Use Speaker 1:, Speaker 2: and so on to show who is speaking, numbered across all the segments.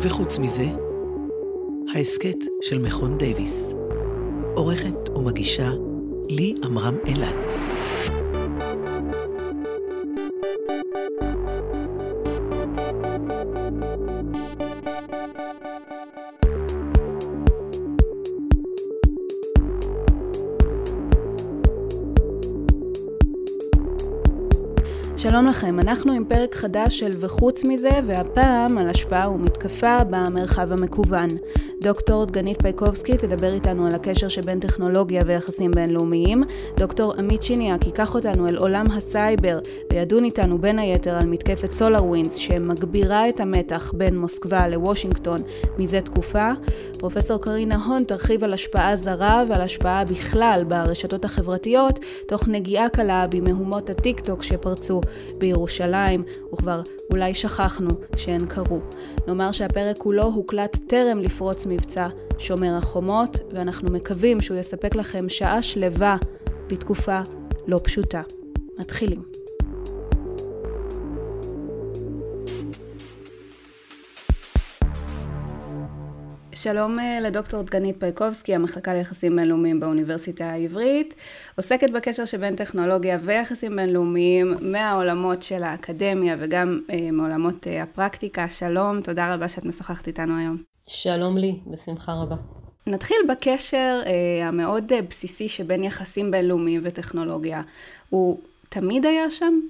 Speaker 1: וחוץ מזה, ההסכת של מכון דייוויס. עורכת ומגישה לי עמרם אילת.
Speaker 2: לכם, אנחנו עם פרק חדש של וחוץ מזה, והפעם על השפעה ומתקפה במרחב המקוון. דוקטור דגנית פייקובסקי תדבר איתנו על הקשר שבין טכנולוגיה ויחסים בינלאומיים. דוקטור עמית שיניאק ייקח אותנו אל עולם הסייבר וידון איתנו בין היתר על מתקפת SolarWinds שמגבירה את המתח בין מוסקבה לוושינגטון מזה תקופה. פרופסור קרינה הון תרחיב על השפעה זרה ועל השפעה בכלל ברשתות החברתיות, תוך נגיעה קלה במהומות הטיק טוק שפרצו בירושלים, וכבר אולי שכחנו שהן קרו. נאמר שהפרק כולו הוקלט טרם לפרוץ מבצע שומר החומות, ואנחנו מקווים שהוא יספק לכם שעה שלווה בתקופה לא פשוטה. מתחילים. שלום אה, לדוקטור דגנית פייקובסקי, המחלקה ליחסים בינלאומיים באוניברסיטה העברית, עוסקת בקשר שבין טכנולוגיה ויחסים בינלאומיים מהעולמות של האקדמיה וגם אה, מעולמות אה, הפרקטיקה. שלום, תודה רבה שאת משוחחת איתנו היום.
Speaker 3: שלום לי, בשמחה רבה.
Speaker 2: נתחיל בקשר אה, המאוד בסיסי שבין יחסים בינלאומיים וטכנולוגיה. הוא תמיד היה שם?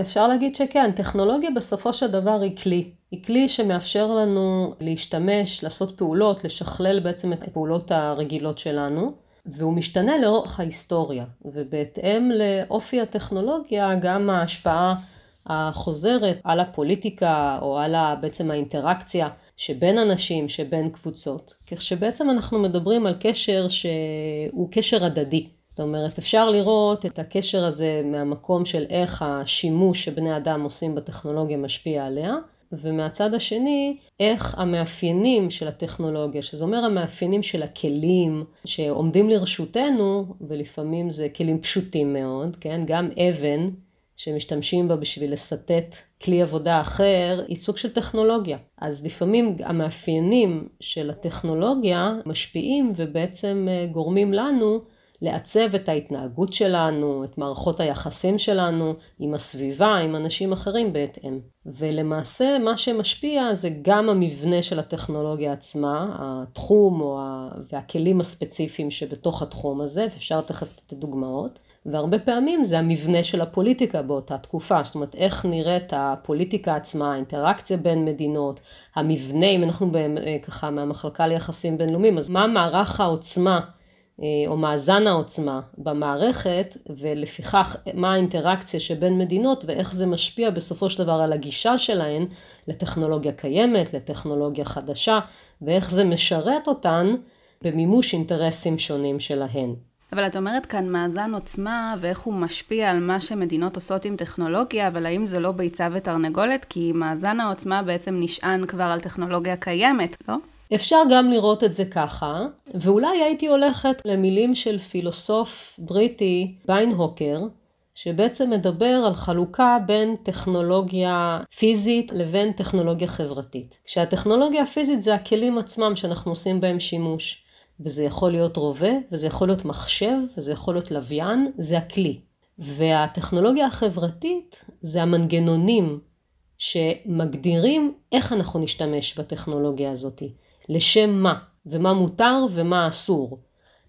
Speaker 3: אפשר להגיד שכן, טכנולוגיה בסופו של דבר היא כלי. היא כלי שמאפשר לנו להשתמש, לעשות פעולות, לשכלל בעצם את הפעולות הרגילות שלנו, והוא משתנה לאורך ההיסטוריה, ובהתאם לאופי הטכנולוגיה, גם ההשפעה החוזרת על הפוליטיקה או על בעצם האינטראקציה שבין אנשים, שבין קבוצות. כך שבעצם אנחנו מדברים על קשר שהוא קשר הדדי. זאת אומרת, אפשר לראות את הקשר הזה מהמקום של איך השימוש שבני אדם עושים בטכנולוגיה משפיע עליה, ומהצד השני, איך המאפיינים של הטכנולוגיה, שזה אומר המאפיינים של הכלים שעומדים לרשותנו, ולפעמים זה כלים פשוטים מאוד, כן? גם אבן שמשתמשים בה בשביל לסטט כלי עבודה אחר, היא סוג של טכנולוגיה. אז לפעמים המאפיינים של הטכנולוגיה משפיעים ובעצם אה, גורמים לנו לעצב את ההתנהגות שלנו, את מערכות היחסים שלנו עם הסביבה, עם אנשים אחרים בהתאם. ולמעשה מה שמשפיע זה גם המבנה של הטכנולוגיה עצמה, התחום או ה... והכלים הספציפיים שבתוך התחום הזה, ואפשר תכף לתת דוגמאות. והרבה פעמים זה המבנה של הפוליטיקה באותה תקופה, זאת אומרת איך נראית הפוליטיקה עצמה, האינטראקציה בין מדינות, המבנה, אם אנחנו אה, ככה מהמחלקה ליחסים בינלאומיים, אז מה מערך העוצמה או מאזן העוצמה במערכת, ולפיכך מה האינטראקציה שבין מדינות ואיך זה משפיע בסופו של דבר על הגישה שלהן לטכנולוגיה קיימת, לטכנולוגיה חדשה, ואיך זה משרת אותן במימוש אינטרסים שונים שלהן.
Speaker 2: אבל את אומרת כאן מאזן עוצמה ואיך הוא משפיע על מה שמדינות עושות עם טכנולוגיה, אבל האם זה לא ביצה ותרנגולת? כי מאזן העוצמה בעצם נשען כבר על טכנולוגיה קיימת, לא?
Speaker 3: אפשר גם לראות את זה ככה, ואולי הייתי הולכת למילים של פילוסוף בריטי, ביינהוקר, שבעצם מדבר על חלוקה בין טכנולוגיה פיזית לבין טכנולוגיה חברתית. כשהטכנולוגיה הפיזית זה הכלים עצמם שאנחנו עושים בהם שימוש. וזה יכול להיות רובה, וזה יכול להיות מחשב, וזה יכול להיות לוויין, זה הכלי. והטכנולוגיה החברתית זה המנגנונים שמגדירים איך אנחנו נשתמש בטכנולוגיה הזאת. לשם מה, ומה מותר ומה אסור.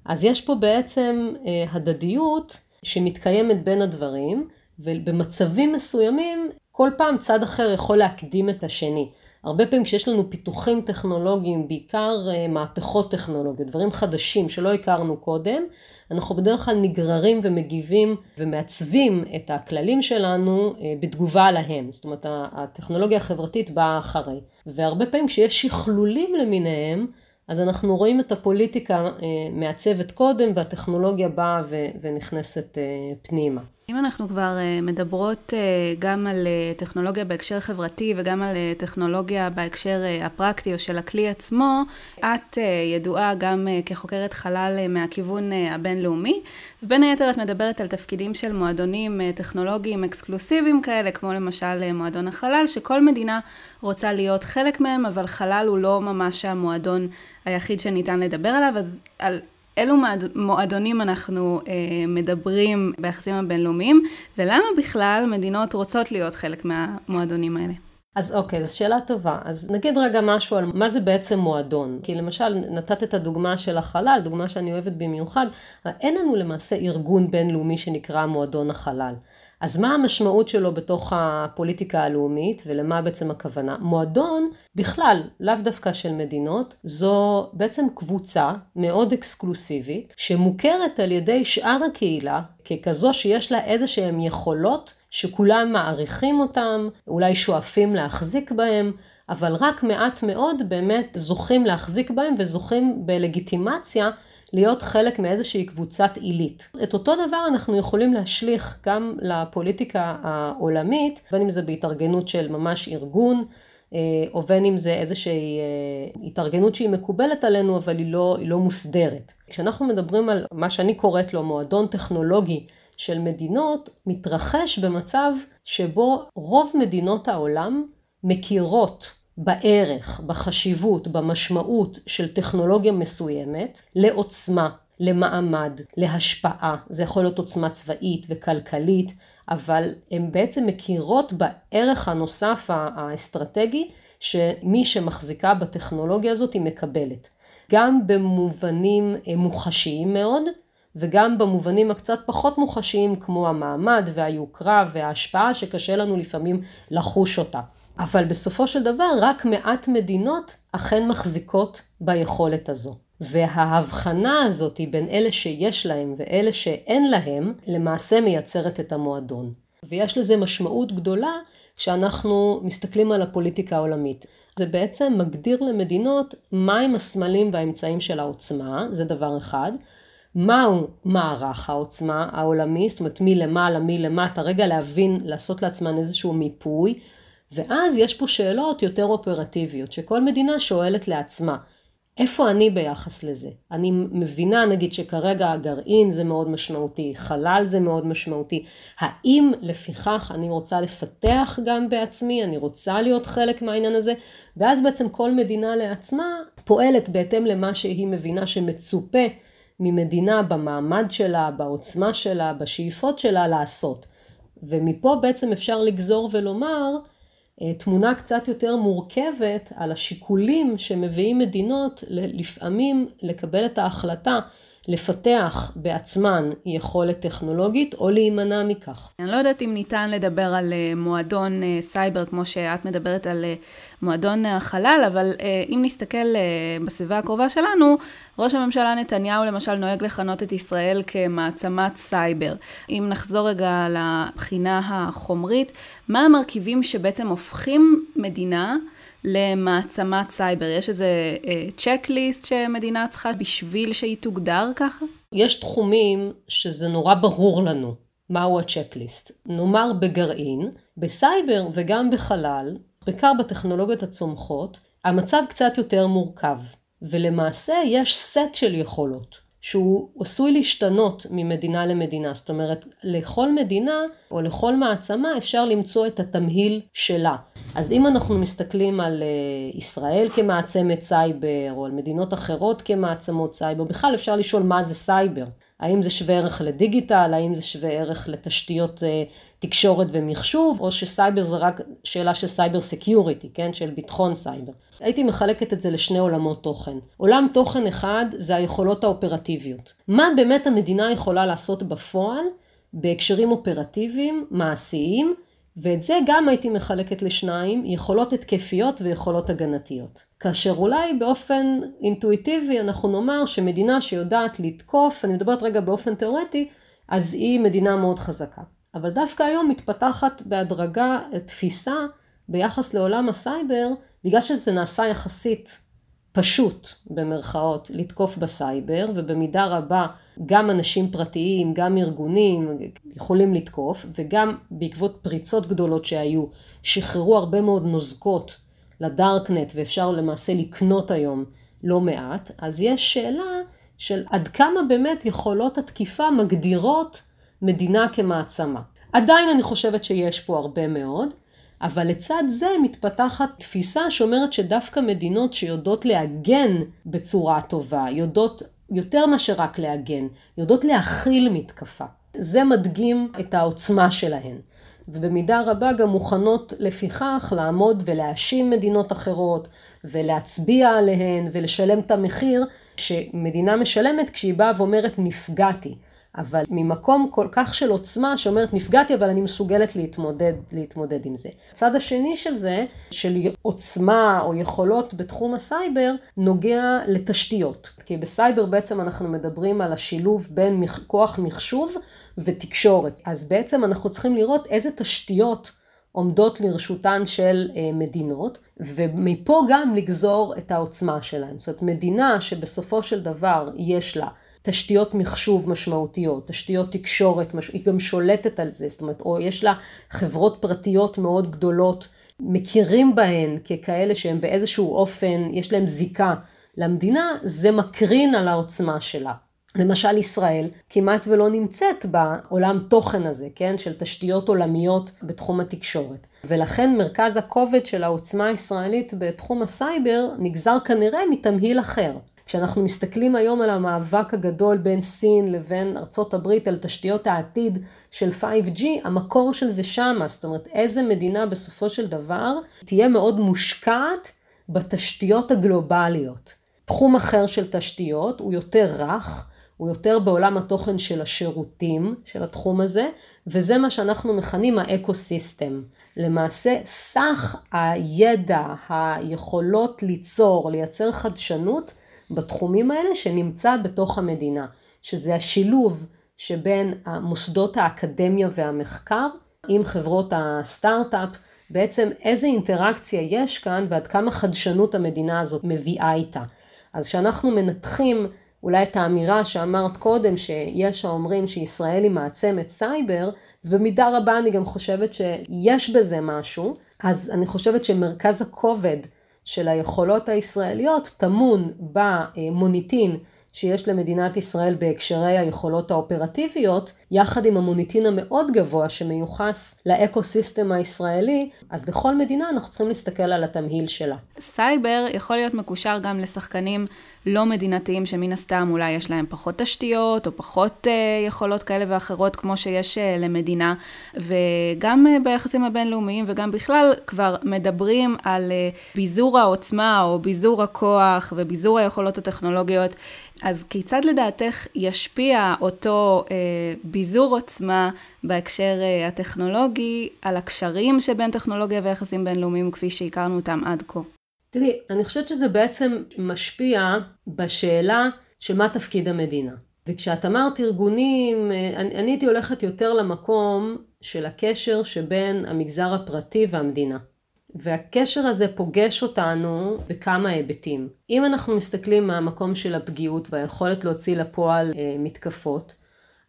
Speaker 3: אז יש פה בעצם אה, הדדיות שמתקיימת בין הדברים, ובמצבים מסוימים כל פעם צד אחר יכול להקדים את השני. הרבה פעמים כשיש לנו פיתוחים טכנולוגיים, בעיקר אה, מהפכות טכנולוגיות, דברים חדשים שלא הכרנו קודם, אנחנו בדרך כלל נגררים ומגיבים ומעצבים את הכללים שלנו אה, בתגובה להם. זאת אומרת, הטכנולוגיה החברתית באה אחרי. והרבה פעמים כשיש שכלולים למיניהם, אז אנחנו רואים את הפוליטיקה אה, מעצבת קודם והטכנולוגיה באה ונכנסת פנימה.
Speaker 2: אם אנחנו כבר אה, מדברות אה, גם על אה, טכנולוגיה בהקשר חברתי וגם על טכנולוגיה בהקשר הפרקטי או של הכלי עצמו, את ידועה גם כחוקרת חלל מהכיוון הבינלאומי, ובין היתר את מדברת על תפקידים של מועדונים טכנולוגיים אקסקלוסיביים כאלה, כמו למשל מועדון החלל, שכל מדינה רוצה להיות חלק מהם, אבל חלל הוא לא ממש המועדון היחיד שניתן לדבר עליו, אז על אילו מועדונים אנחנו אה, מדברים ביחסים הבינלאומיים, ולמה בכלל מדינות רוצות להיות חלק מהמועדונים האלה?
Speaker 3: אז אוקיי, זו שאלה טובה. אז נגיד רגע משהו על מה זה בעצם מועדון. כי למשל, נתת את הדוגמה של החלל, דוגמה שאני אוהבת במיוחד, אין לנו למעשה ארגון בינלאומי שנקרא מועדון החלל. אז מה המשמעות שלו בתוך הפוליטיקה הלאומית ולמה בעצם הכוונה? מועדון בכלל, לאו דווקא של מדינות, זו בעצם קבוצה מאוד אקסקלוסיבית שמוכרת על ידי שאר הקהילה ככזו שיש לה איזה שהן יכולות שכולם מעריכים אותם, אולי שואפים להחזיק בהם, אבל רק מעט מאוד באמת זוכים להחזיק בהם וזוכים בלגיטימציה להיות חלק מאיזושהי קבוצת עילית. את אותו דבר אנחנו יכולים להשליך גם לפוליטיקה העולמית, בין אם זה בהתארגנות של ממש ארגון, אה, או בין אם זה איזושהי אה, התארגנות שהיא מקובלת עלינו, אבל היא לא, היא לא מוסדרת. כשאנחנו מדברים על מה שאני קוראת לו מועדון טכנולוגי של מדינות, מתרחש במצב שבו רוב מדינות העולם מכירות בערך, בחשיבות, במשמעות של טכנולוגיה מסוימת לעוצמה, למעמד, להשפעה. זה יכול להיות עוצמה צבאית וכלכלית, אבל הן בעצם מכירות בערך הנוסף האסטרטגי שמי שמחזיקה בטכנולוגיה הזאת היא מקבלת. גם במובנים אה, מוחשיים מאוד, וגם במובנים הקצת פחות מוחשיים כמו המעמד והיוקרה וההשפעה שקשה לנו לפעמים לחוש אותה. אבל בסופו של דבר רק מעט מדינות אכן מחזיקות ביכולת הזו. וההבחנה הזאת בין אלה שיש להם ואלה שאין להם, למעשה מייצרת את המועדון. ויש לזה משמעות גדולה כשאנחנו מסתכלים על הפוליטיקה העולמית. זה בעצם מגדיר למדינות מהם הסמלים והאמצעים של העוצמה, זה דבר אחד. מהו מערך העוצמה העולמי, זאת אומרת מלמעלה, מלמטה, רגע להבין, לעשות לעצמן איזשהו מיפוי, ואז יש פה שאלות יותר אופרטיביות, שכל מדינה שואלת לעצמה, איפה אני ביחס לזה? אני מבינה נגיד שכרגע הגרעין זה מאוד משמעותי, חלל זה מאוד משמעותי, האם לפיכך אני רוצה לפתח גם בעצמי, אני רוצה להיות חלק מהעניין הזה, ואז בעצם כל מדינה לעצמה פועלת בהתאם למה שהיא מבינה שמצופה ממדינה במעמד שלה, בעוצמה שלה, בשאיפות שלה לעשות. ומפה בעצם אפשר לגזור ולומר תמונה קצת יותר מורכבת על השיקולים שמביאים מדינות לפעמים לקבל את ההחלטה לפתח בעצמן יכולת טכנולוגית או להימנע מכך.
Speaker 2: אני לא יודעת אם ניתן לדבר על אה, מועדון אה, סייבר כמו שאת מדברת על מועדון החלל, אבל אם נסתכל בסביבה הקרובה שלנו, ראש הממשלה נתניהו למשל נוהג לכנות את ישראל כמעצמת סייבר. אם נחזור רגע לבחינה החומרית, מה המרכיבים שבעצם הופכים מדינה למעצמת סייבר? יש איזה checklist אה, שמדינה צריכה בשביל שהיא תוגדר ככה?
Speaker 3: יש תחומים שזה נורא ברור לנו מהו ה checklist. נאמר בגרעין, בסייבר וגם בחלל, בעיקר בטכנולוגיות הצומחות, המצב קצת יותר מורכב. ולמעשה יש סט של יכולות שהוא עשוי להשתנות ממדינה למדינה. זאת אומרת, לכל מדינה או לכל מעצמה אפשר למצוא את התמהיל שלה. אז אם אנחנו מסתכלים על אה, ישראל כמעצמת סייבר, או על מדינות אחרות כמעצמות סייבר, בכלל אפשר לשאול מה זה סייבר. האם זה שווה ערך לדיגיטל, האם זה שווה ערך לתשתיות אה, תקשורת ומחשוב, או שסייבר זה רק שאלה של cyber security, כן? של ביטחון סייבר. הייתי מחלקת את זה לשני עולמות תוכן. עולם תוכן אחד זה היכולות האופרטיביות. מה באמת המדינה יכולה לעשות בפועל בהקשרים אופרטיביים, מעשיים, ואת זה גם הייתי מחלקת לשניים, יכולות התקפיות ויכולות הגנתיות. כאשר אולי באופן אינטואיטיבי אנחנו נאמר שמדינה שיודעת לתקוף, אני מדברת רגע באופן תיאורטי, אז היא מדינה מאוד חזקה. אבל דווקא היום מתפתחת בהדרגה תפיסה ביחס לעולם הסייבר, בגלל שזה נעשה יחסית פשוט במרכאות לתקוף בסייבר ובמידה רבה גם אנשים פרטיים, גם ארגונים יכולים לתקוף וגם בעקבות פריצות גדולות שהיו שחררו הרבה מאוד נוזקות לדארקנט ואפשר למעשה לקנות היום לא מעט, אז יש שאלה של עד כמה באמת יכולות התקיפה מגדירות מדינה כמעצמה. עדיין אני חושבת שיש פה הרבה מאוד, אבל לצד זה מתפתחת תפיסה שאומרת שדווקא מדינות שיודעות להגן בצורה טובה, יודעות יותר מאשר רק להגן, יודעות להכיל מתקפה. זה מדגים את העוצמה שלהן. ובמידה רבה גם מוכנות לפיכך לעמוד ולהאשים מדינות אחרות ולהצביע עליהן ולשלם את המחיר שמדינה משלמת כשהיא באה ואומרת נפגעתי. אבל ממקום כל כך של עוצמה שאומרת נפגעתי אבל אני מסוגלת להתמודד, להתמודד עם זה. הצד השני של זה, של עוצמה או יכולות בתחום הסייבר, נוגע לתשתיות. כי בסייבר בעצם אנחנו מדברים על השילוב בין כוח מחשוב ותקשורת. אז בעצם אנחנו צריכים לראות איזה תשתיות עומדות לרשותן של אה, מדינות, ומפה גם לגזור את העוצמה שלהן. זאת אומרת, מדינה שבסופו של דבר יש לה תשתיות מחשוב משמעותיות, תשתיות תקשורת, היא גם שולטת על זה, זאת אומרת, או יש לה חברות פרטיות מאוד גדולות, מכירים בהן ככאלה שהם באיזשהו אופן, יש להם זיקה למדינה, זה מקרין על העוצמה שלה. למשל ישראל כמעט ולא נמצאת בעולם תוכן הזה, כן, של תשתיות עולמיות בתחום התקשורת. ולכן מרכז הכובד של העוצמה הישראלית בתחום הסייבר נגזר כנראה מתמהיל אחר. כשאנחנו מסתכלים היום על המאבק הגדול בין סין לבין ארצות הברית על תשתיות העתיד של 5G, המקור של זה שמה, זאת אומרת איזה מדינה בסופו של דבר תהיה מאוד מושקעת בתשתיות הגלובליות. תחום אחר של תשתיות הוא יותר רך, הוא יותר בעולם התוכן של השירותים של התחום הזה, וזה מה שאנחנו מכנים האקו-סיסטם. למעשה סך הידע, היכולות ליצור, לייצר חדשנות, בתחומים האלה שנמצא בתוך המדינה, שזה השילוב שבין המוסדות האקדמיה והמחקר עם חברות הסטארט-אפ, בעצם איזה אינטראקציה יש כאן ועד כמה חדשנות המדינה הזאת מביאה איתה. אז כשאנחנו מנתחים אולי את האמירה שאמרת קודם, שיש האומרים שישראל היא מעצמת סייבר, ובמידה רבה אני גם חושבת שיש בזה משהו, אז אני חושבת שמרכז הכובד של היכולות הישראליות טמון במוניטין שיש למדינת ישראל בהקשרי היכולות האופרטיביות, יחד עם המוניטין המאוד גבוה שמיוחס ל ecosystem הישראלי, אז לכל מדינה אנחנו צריכים להסתכל על התמהיל שלה.
Speaker 2: סייבר יכול להיות מקושר גם לשחקנים לא מדינתיים שמן הסתם אולי יש להם פחות תשתיות או פחות אה, יכולות כאלה ואחרות כמו שיש אה, למדינה, וגם אה, ביחסים הבינלאומיים וגם בכלל כבר מדברים על אה, ביזור העוצמה או ביזור הכוח וביזור היכולות הטכנולוגיות. אז כיצד לדעתך ישפיע אותו אה, ביזור עוצמה בהקשר אה, הטכנולוגי על הקשרים שבין טכנולוגיה ויחסים בינלאומיים כפי שהכרנו אותם עד כה?
Speaker 3: תראי, אני חושבת שזה בעצם משפיע בשאלה של מה תפקיד המדינה. וכשאת אמרת ארגונים, אה, אני, אני הייתי הולכת יותר למקום של הקשר שבין המגזר הפרטי והמדינה. והקשר הזה פוגש אותנו בכמה היבטים. אם אנחנו מסתכלים מהמקום של הפגיעות והיכולת להוציא לפועל אה, מתקפות,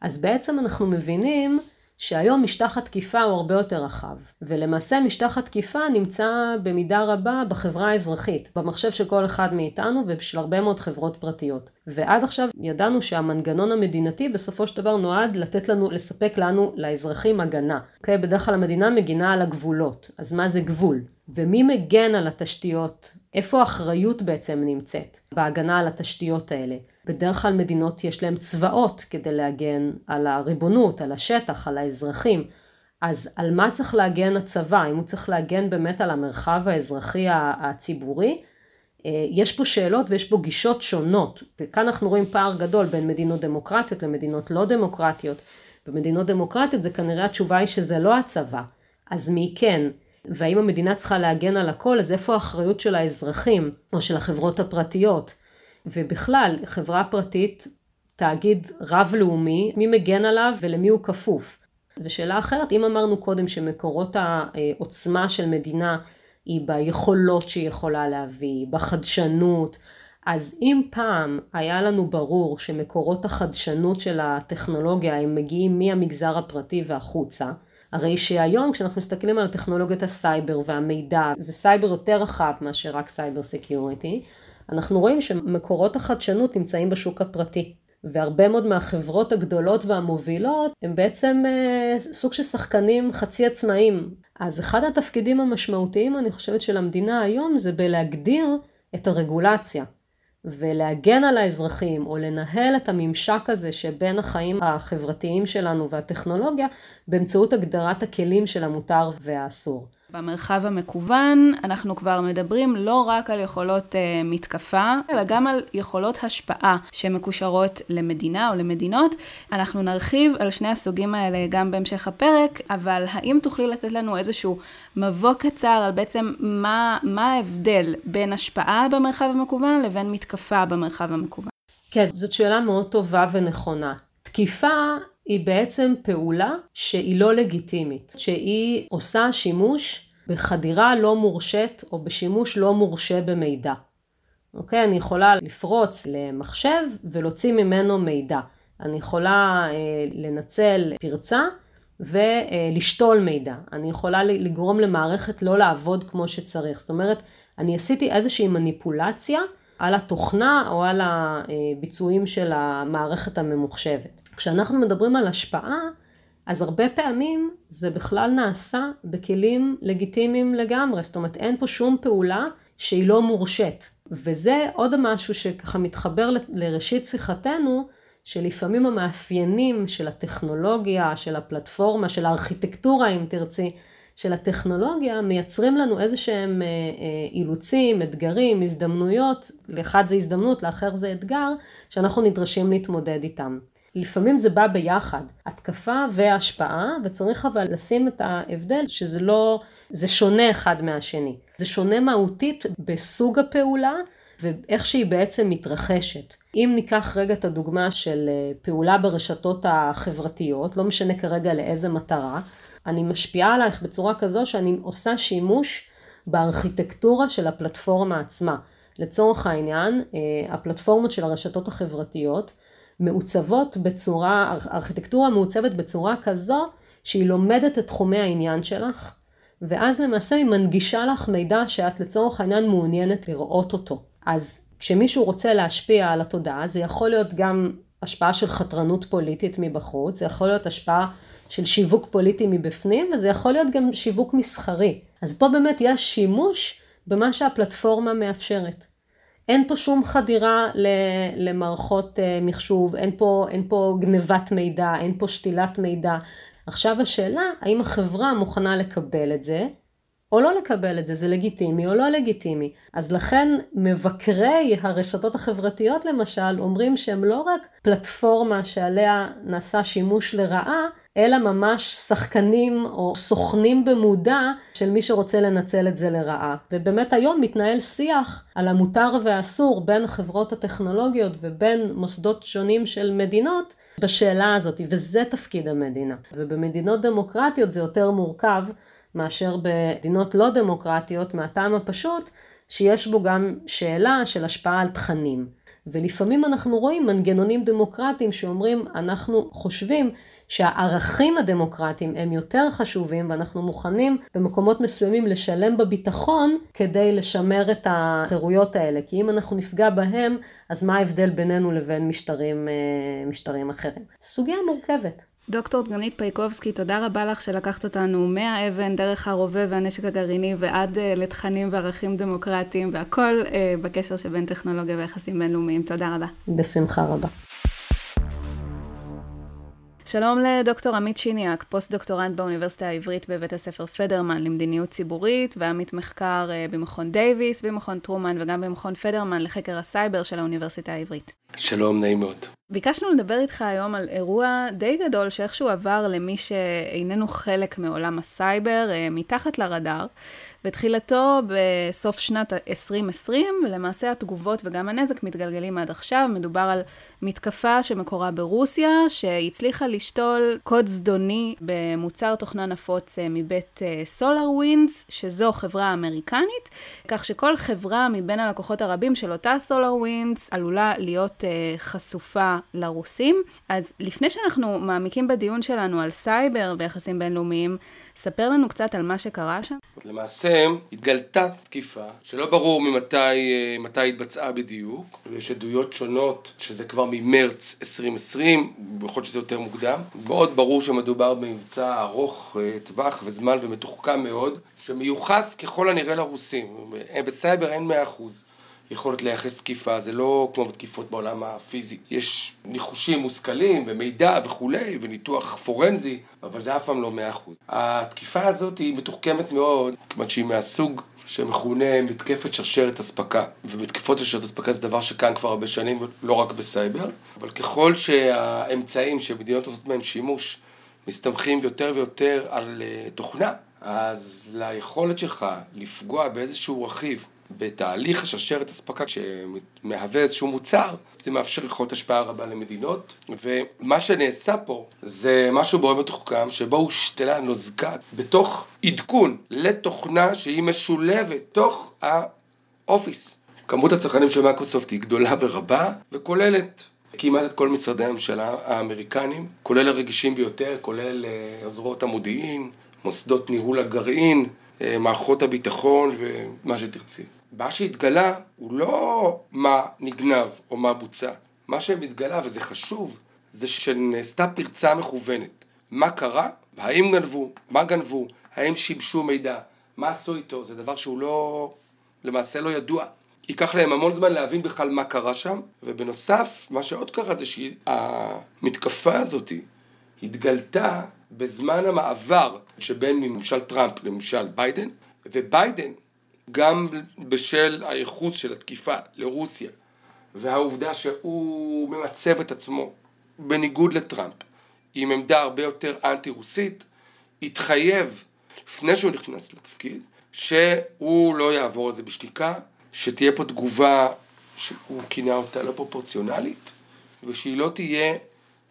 Speaker 3: אז בעצם אנחנו מבינים שהיום משטח התקיפה הוא הרבה יותר רחב, ולמעשה משטח התקיפה נמצא במידה רבה בחברה האזרחית, במחשב של כל אחד מאיתנו ושל הרבה מאוד חברות פרטיות. ועד עכשיו ידענו שהמנגנון המדינתי בסופו של דבר נועד לתת לנו, לספק לנו, לאזרחים הגנה. Okay, אוקיי? בדרך כלל המדינה מגינה על הגבולות, אז מה זה גבול? ומי מגן על התשתיות? איפה האחריות בעצם נמצאת בהגנה על התשתיות האלה? בדרך כלל מדינות יש להן צבאות כדי להגן על הריבונות, על השטח, על האזרחים. אז על מה צריך להגן הצבא? אם הוא צריך להגן באמת על המרחב האזרחי הציבורי? אה, יש פה שאלות ויש פה גישות שונות, וכאן אנחנו רואים פער גדול בין מדינות דמוקרטיות למדינות לא דמוקרטיות. במדינות דמוקרטיות זה כנראה התשובה היא שזה לא הצבא, אז מי כן? והאם המדינה צריכה להגן על הכל, אז איפה האחריות של האזרחים או של החברות הפרטיות? ובכלל, חברה פרטית, תאגיד רב-לאומי, מי מגן עליו ולמי הוא כפוף? ושאלה אחרת, אם אמרנו קודם שמקורות העוצמה של מדינה היא ביכולות שהיא יכולה להביא, בחדשנות. אז אם פעם היה לנו ברור שמקורות החדשנות של הטכנולוגיה הם מגיעים מהמגזר הפרטי והחוצה, הרי שהיום כשאנחנו מסתכלים על טכנולוגיות הסייבר והמידע, זה סייבר יותר רחב מאשר רק cyber security, אנחנו רואים שמקורות החדשנות נמצאים בשוק הפרטי. והרבה מאוד מהחברות הגדולות והמובילות הם בעצם אה, סוג של שחקנים חצי עצמאיים. אז אחד התפקידים המשמעותיים אני חושבת של המדינה היום זה בלהגדיר את הרגולציה. ולהגן על האזרחים או לנהל את הממשק הזה שבין החיים החברתיים שלנו והטכנולוגיה באמצעות הגדרת הכלים של המותר והאסור.
Speaker 2: במרחב המקוון אנחנו כבר מדברים לא רק על יכולות uh, מתקפה, אלא גם על יכולות השפעה שמקושרות למדינה או למדינות. אנחנו נרחיב על שני הסוגים האלה גם בהמשך הפרק, אבל האם תוכלי לתת לנו איזשהו מבוא קצר על בעצם מה, מה ההבדל בין השפעה במרחב המקוון לבין מתקפה במרחב המקוון?
Speaker 3: כן, זאת שאלה מאוד טובה ונכונה. תקיפה היא בעצם פעולה שהיא לא לגיטימית, שהיא עושה שימוש בחדירה לא מורשית או בשימוש לא מורשה במידע. אוקיי? אני יכולה לפרוץ למחשב ולהוציא ממנו מידע. אני יכולה אה, לנצל פרצה ולשתול מידע. אני יכולה לגרום למערכת לא לעבוד כמו שצריך. זאת אומרת, אני עשיתי איזושהי מניפולציה על התוכנה או על הביצועים של המערכת הממוחשבת. כשאנחנו מדברים על השפעה, אז הרבה פעמים זה בכלל נעשה בכלים לגיטימיים לגמרי, זאת אומרת אין פה שום פעולה שהיא לא מורשית. וזה עוד משהו שככה מתחבר לראשית שיחתנו, שלפעמים המאפיינים של הטכנולוגיה, של הפלטפורמה, של הארכיטקטורה אם תרצי, של הטכנולוגיה, מייצרים לנו איזה שהם אה, אה, אילוצים, אתגרים, הזדמנויות, לאחד זה הזדמנות, לאחר זה אתגר, שאנחנו נדרשים להתמודד איתם. לפעמים זה בא ביחד, התקפה והשפעה, וצריך אבל לשים את ההבדל שזה לא, זה שונה אחד מהשני. זה שונה מהותית בסוג הפעולה ואיך שהיא בעצם מתרחשת. אם ניקח רגע את הדוגמה של אה, פעולה ברשתות החברתיות, לא משנה כרגע לאיזה מטרה, אני משפיעה עלייך בצורה כזו שאני עושה שימוש בארכיטקטורה של הפלטפורמה עצמה. לצורך העניין, אה, הפלטפורמות של הרשתות החברתיות מעוצבות בצורה, ארכיטקטורה מעוצבת בצורה כזו שהיא לומדת את תחומי העניין שלך, ואז למעשה היא מנגישה לך מידע שאת לצורך העניין מעוניינת לראות אותו. אז כשמישהו רוצה להשפיע על התודעה, זה יכול להיות גם השפעה של חתרנות פוליטית מבחוץ, זה יכול להיות השפעה של שיווק פוליטי מבפנים, וזה יכול להיות גם שיווק מסחרי. אז פה באמת יש שימוש במה שהפלטפורמה מאפשרת. אין פה שום חדירה למערכות אה, מחשוב, אין פה, אין פה גנבת מידע, אין פה שתילת מידע. עכשיו השאלה, האם החברה מוכנה לקבל את זה, או לא לקבל את זה, זה לגיטימי או לא לגיטימי. אז לכן מבקרי הרשתות החברתיות למשל אומרים שהם לא רק פלטפורמה שעליה נעשה שימוש לרעה, אלא ממש שחקנים או סוכנים במודע של מי שרוצה לנצל את זה לרעה. ובאמת היום מתנהל שיח על המותר והאסור בין החברות הטכנולוגיות ובין מוסדות שונים של מדינות בשאלה הזאת, וזה תפקיד המדינה. ובמדינות דמוקרטיות זה יותר מורכב מאשר במדינות לא דמוקרטיות מהטעם הפשוט שיש בו גם שאלה של השפעה על תכנים. ולפעמים אנחנו רואים מנגנונים דמוקרטיים שאומרים אנחנו חושבים שהערכים הדמוקרטיים הם יותר חשובים ואנחנו מוכנים במקומות מסוימים לשלם בביטחון כדי לשמר את החירויות האלה. כי אם אנחנו נפגע בהם, אז מה ההבדל בינינו לבין משטרים, אה, משטרים אחרים? סוגיה מורכבת.
Speaker 2: דוקטור דגנית פייקובסקי, תודה רבה לך שלקחת אותנו מהאבן, דרך הרובה והנשק הגרעיני ועד uh, לתכנים וערכים דמוקרטיים והכל uh, בקשר שבין טכנולוגיה ויחסים בינלאומיים. תודה רבה.
Speaker 3: בשמחה רבה.
Speaker 2: שלום לדוקטור עמית שיניאק, פוסט-דוקטורנט באוניברסיטה העברית בבית הספר פדרמן למדיניות ציבורית ועמית מחקר אה, במכון דייוויס, במכון טרומן וגם במכון פדרמן לחקר הסייבר של האוניברסיטה העברית.
Speaker 4: שלום, נעים מאוד.
Speaker 2: ביקשנו לדבר איתך היום על אירוע די גדול שאיכשהו עבר למי שאיננו חלק מעולם הסייבר, אה, מתחת לרדאר, ותחילתו בסוף שנת 2020, ולמעשה התגובות וגם הנזק מתגלגלים עד עכשיו. מדובר על מתקפה שמקורה ברוסיה, שהצליחה לשתול קוד זדוני במוצר תוכנה נפוץ אה, מבית SolarWinds, שזו חברה אמריקנית, כך שכל חברה מבין הלקוחות הרבים של אותה SolarWinds עלולה להיות אה, לרוסים. אז לפני שאנחנו מעמיקים בדיון שלנו על סייבר ויחסים בינלאומיים, ספר לנו קצת על מה שקרה שם.
Speaker 4: למעשה התגלתה תקיפה שלא ברור ממתי אה, התבצעה בדיוק, ויש עדויות שונות שזה כבר ממרץ 2020, יכול להיות שזה יותר מוקדם. מאוד ברור שמדובר במבצע ארוך אה, טווח וזמן ומתוחכם מאוד, שמיוחס ככל הנראה לרוסים. אה, בסייבר אין 100%. יכולת לייחס תקיפה, זה לא כמו בתקיפות בעולם הפיזי. יש ניחושים מושכלים ומידע וכולי וניתוח פורנזי, אבל זה אף פעם לא מאה אחוז. התקיפה הזאת היא מתוחכמת מאוד, כמעט שהיא מהסוג שמכונה מתקפת שרשרת אספקה. ומתקפות שרשרת אספקה זה דבר שקיים כבר הרבה שנים, לא רק בסייבר, אבל ככל שהאמצעים שמדינות עושות מהם שימוש מסתמכים יותר ויותר על אה, תוכנה, אז ליכולת שלך לפגוע באיזשהו רכיב בתהליך השרשרת אספקה שמהווה איזשהו מוצר, זה מאפשר יכולת השפעה רבה למדינות, ומה שנעשה פה זה משהו מאוד מתוחכם, שבו הושתלה נוזקה בתוך עדכון לתוכנה שהיא משולבת תוך האופיס. כמות הצרכנים של מייקרוסופט היא גדולה ורבה, וכוללת כמעט את כל משרדי הממשלה האמריקנים, כולל הרגישים ביותר, כולל אה, זרועות המודיעין, מוסדות ניהול הגרעין, אה, מערכות הביטחון ומה שתרצי. מה שהתגלה הוא לא מה נגנב או מה בוצע. מה שמתגלה, וזה חשוב, זה שנעשתה פרצה מכוונת. מה קרה? האם גנבו? מה גנבו? האם שיבשו מידע? מה עשו איתו? זה דבר שהוא לא, למעשה לא ידוע. ייקח להם המון זמן להבין בכלל מה קרה שם, ובנוסף, מה שעוד קרה זה שהמתקפה הזאת התגלתה בזמן המעבר שבין ממשל טראמפ לממשל ביידן, וביידן גם בשל הייחוס של התקיפה לרוסיה והעובדה שהוא ממצב את עצמו בניגוד לטראמפ עם עמדה הרבה יותר אנטי רוסית התחייב לפני שהוא נכנס לתפקיד שהוא לא יעבור על זה בשתיקה שתהיה פה תגובה שהוא כינה אותה לא פרופורציונלית ושהיא לא תהיה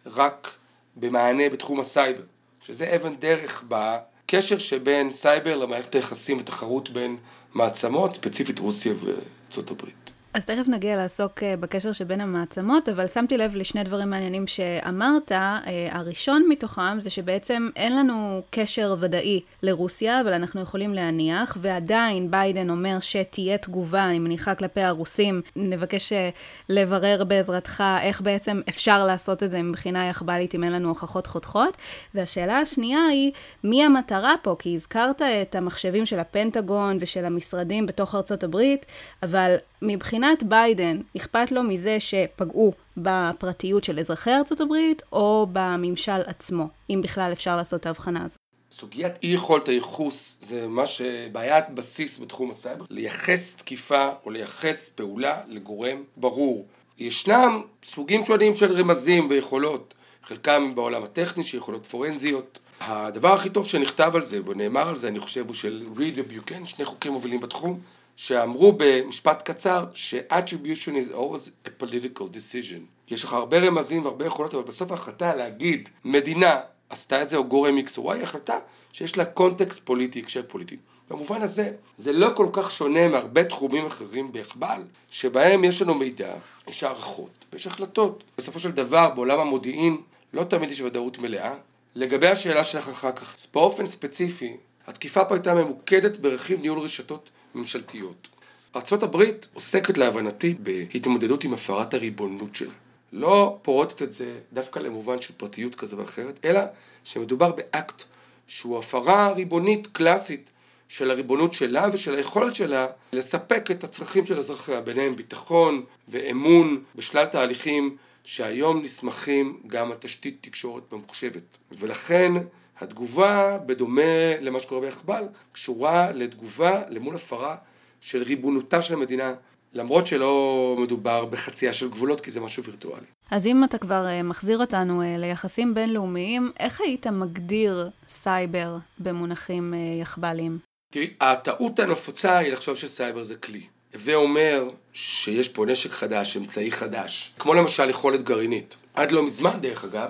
Speaker 4: רק במענה בתחום הסייבר שזה אבן דרך בקשר שבין סייבר למערכת היחסים ותחרות בין מעצמות, ספציפית רוסיה וארצות הברית.
Speaker 2: אז תכף נגיע לעסוק אה, בקשר שבין המעצמות, אבל שמתי לב לשני דברים מעניינים שאמרת. אה, הראשון מתוכם זה שבעצם אין לנו קשר ודאי לרוסיה, אבל אנחנו יכולים להניח, ועדיין ביידן אומר שתהיה תגובה, אני מניחה, כלפי הרוסים. נבקש אה, לברר בעזרתך איך בעצם אפשר לעשות את זה מבחינה יחב"לית אם אין לנו הוכחות חותכות. והשאלה השנייה היא, מי המטרה פה? כי הזכרת את המחשבים של הפנטגון ושל המשרדים בתוך ארצות הברית, אבל מבחינת ביידן, אכפת לו מזה שפגעו בפרטיות של אזרחי ארצות הברית, או בממשל עצמו, אם בכלל אפשר לעשות את ההבחנה הזו.
Speaker 4: סוגיית אי יכולת הייחוס זה מה שבעיית בסיס בתחום הסייבר, לייחס תקיפה או לייחס פעולה לגורם ברור. ישנם סוגים שונים של רמזים ויכולות, חלקם בעולם הטכני שיכולות פורנזיות. הדבר הכי טוב שנכתב על זה ונאמר על זה אני חושב הוא של ריד וביוקן, שני חוקרים מובילים בתחום, שאמרו במשפט קצר ש-attribution is always a political decision. יש לך הרבה רמזים והרבה יכולות, אבל בסוף ההחלטה להגיד מדינה עשתה את זה או גורם X או Y, היא החלטה שיש לה קונטקסט פוליטי, הקשר פוליטי. במובן הזה, זה לא כל כך שונה מהרבה תחומים אחרים ביחב"ל, שבהם יש לנו מידע, יש הערכות ויש החלטות. בסופו של דבר, בעולם המודיעין, לא תמיד יש ודאות מלאה. לגבי השאלה שלך אחר כך, באופן ספציפי, התקיפה פה הייתה ממוקדת ברכיב ניהול רשתות ממשלתיות. ארה"ב עוסקת להבנתי בהתמודדות עם הפרת הריבונות שלה. לא פורטת את זה דווקא למובן של פרטיות כזו ואחרת, אלא שמדובר באקט שהוא הפרה ריבונית קלאסית של הריבונות שלה ושל היכולת שלה לספק את הצרכים של אזרחיה, ביניהם ביטחון ואמון בשלל תהליכים שהיום נסמכים גם על תשתית תקשורת ממוחשבת. ולכן התגובה, בדומה למה שקורה ביחב"ל, קשורה לתגובה למול הפרה של ריבונותה של המדינה למרות שלא מדובר בחצייה של גבולות, כי זה משהו וירטואלי.
Speaker 2: אז אם אתה כבר אה, מחזיר אותנו אה, ליחסים בינלאומיים, איך היית מגדיר סייבר במונחים אה, יחב"ליים?
Speaker 4: תראי, הטעות הנפוצה היא לחשוב שסייבר זה כלי. הווה אומר שיש פה נשק חדש, אמצעי חדש, כמו למשל יכולת גרעינית. עד לא מזמן, דרך אגב,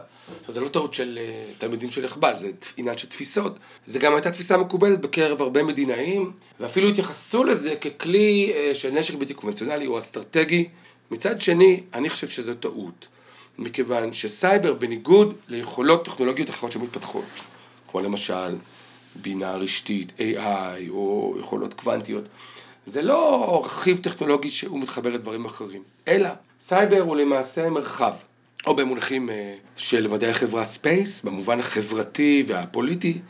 Speaker 4: זה לא טעות של uh, תלמידים של יחב"ל, זה עניין של תפיסות. זה גם הייתה תפיסה מקובלת בקרב הרבה מדינאים, ואפילו התייחסו לזה ככלי uh, של נשק בלתי קונבנציונלי או אסטרטגי. מצד שני, אני חושב שזו טעות, מכיוון שסייבר, בניגוד ליכולות טכנולוגיות אחרות שמתפתחות, כמו למשל בינה רשתית, AI או יכולות קוונטיות, זה לא רכיב טכנולוגי שהוא מתחבר לדברים אחרים, אלא סייבר הוא למעשה מרחב, או במונחים אה, של מדעי החברה space, במובן החברתי והפוליטי,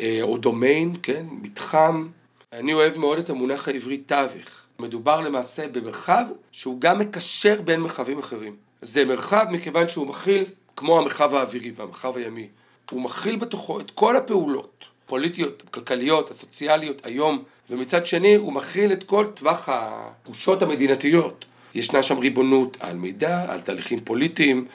Speaker 4: אה, או דומיין, כן, מתחם. אני אוהב מאוד את המונח העברי תווך. מדובר למעשה במרחב שהוא גם מקשר בין מרחבים אחרים. זה מרחב מכיוון שהוא מכיל, כמו המרחב האווירי והמרחב הימי, הוא מכיל בתוכו את כל הפעולות פוליטיות, כלכליות, הסוציאליות היום, ומצד שני הוא מכיל את כל טווח התחושות המדינתיות. ישנה שם ריבונות על מידע, על תהליכים פוליטיים,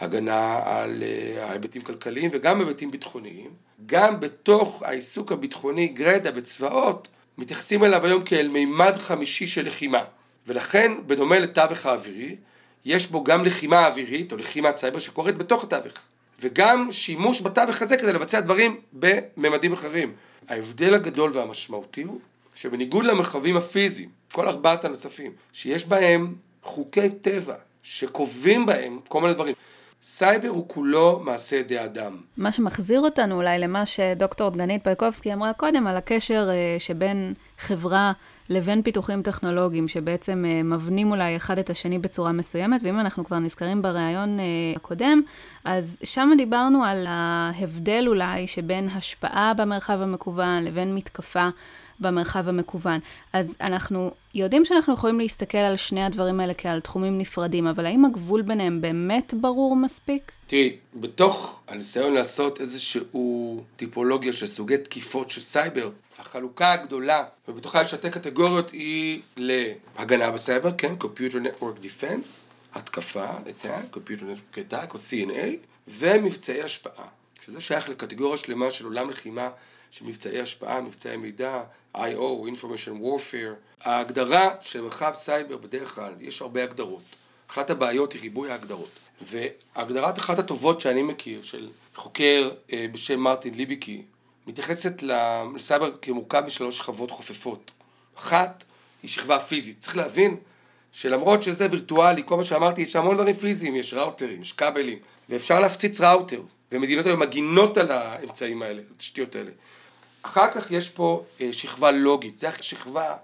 Speaker 4: הגנה על אה, ההיבטים כלכליים וגם היבטים ביטחוניים. גם בתוך העיסוק הביטחוני גרדה בצבאות, מתייחסים אליו היום כאל מימד חמישי של לחימה. ולכן, בדומה לתווך האווירי, יש בו גם לחימה אווירית או לחימת סייבר שקורית בתוך התווך. וגם שימוש בתווך הזה כדי לבצע דברים בממדים אחרים. ההבדל הגדול והמשמעותי הוא שבניגוד למרחבים הפיזיים, כל ארבעת הנוספים, שיש בהם חוקי טבע שקובעים בהם כל מיני דברים, סייבר הוא כולו מעשה ידי אדם.
Speaker 2: מה שמחזיר אותנו אולי למה שדוקטור דגנית פייקובסקי אמרה קודם, על הקשר אה, שבין חברה לבין פיתוחים טכנולוגיים, שבעצם אה, מבנים אולי אחד את השני בצורה מסוימת, ואם אנחנו כבר נזכרים בריאיון אה, הקודם, אז שם דיברנו על ההבדל אולי שבין השפעה במרחב המקוון לבין מתקפה. במרחב המקוון. אז אנחנו יודעים שאנחנו יכולים להסתכל על שני הדברים האלה כעל תחומים נפרדים, אבל האם הגבול ביניהם באמת ברור מספיק?
Speaker 4: תראי, בתוך הניסיון לעשות איזשהו טיפולוגיה של סוגי תקיפות של סייבר, החלוקה הגדולה, ובתוכה יש שתי קטגוריות, היא להגנה בסייבר, כן, Computer Network Defense, התקפה, attack, Computer Network Attack או CNA, ומבצעי השפעה, שזה שייך לקטגוריה שלמה של עולם לחימה של מבצעי השפעה, מבצעי מידע, I.O. Information Warfare. ההגדרה של מרחב סייבר בדרך כלל, יש הרבה הגדרות. אחת הבעיות היא ריבוי ההגדרות. והגדרת אחת הטובות שאני מכיר, של חוקר אה, בשם מרטין ליביקי, מתייחסת לסייבר כמורכב משלוש שכבות חופפות. אחת היא שכבה פיזית. צריך להבין שלמרות שזה וירטואלי, כל מה שאמרתי, יש המון דברים פיזיים, יש ראוטרים, יש כבלים, ואפשר להפציץ ראוטר, ומדינות היום מגינות על האמצעים האלה, על התשתיות האלה. אחר כך יש פה אה, שכבה לוגית, זו שכבה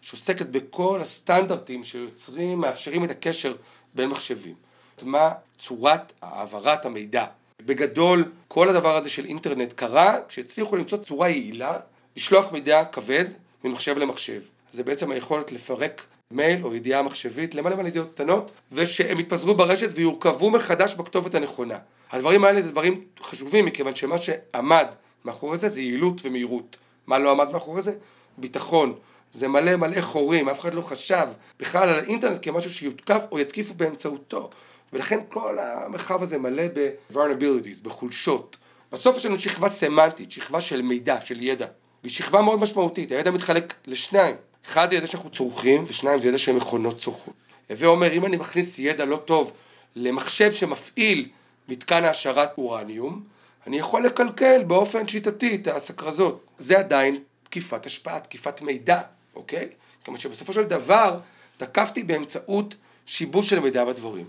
Speaker 4: שעוסקת בכל הסטנדרטים שיוצרים, מאפשרים את הקשר בין מחשבים. מה צורת העברת המידע. בגדול, כל הדבר הזה של אינטרנט קרה כשהצליחו למצוא צורה יעילה לשלוח מידע כבד ממחשב למחשב. זה בעצם היכולת לפרק מייל או ידיעה מחשבית למלא מלא ידיעות קטנות ושהם יתפזרו ברשת ויורכבו מחדש בכתובת הנכונה. הדברים האלה זה דברים חשובים מכיוון שמה שעמד מאחורי זה זה יעילות ומהירות. מה לא עמד מאחורי זה? ביטחון. זה מלא מלא חורים, אף אחד לא חשב בכלל על האינטרנט כמשהו שיותקף או יתקיפו באמצעותו. ולכן כל המרחב הזה מלא ב-vulnerabilities, בחולשות. בסוף יש לנו שכבה סמנטית, שכבה של מידע, של ידע. והיא שכבה מאוד משמעותית, הידע מתחלק לשניים. אחד זה ידע שאנחנו צורכים, ושניים זה ידע שמכונות צורכות. הווה אומר, אם אני מכניס ידע לא טוב למחשב שמפעיל מתקן העשרת אורניום, אני יכול לקלקל באופן שיטתי את הסקרזות. זה עדיין תקיפת השפעה, תקיפת מידע, אוקיי? כלומר שבסופו של דבר תקפתי באמצעות שיבוש של מידע בדברים.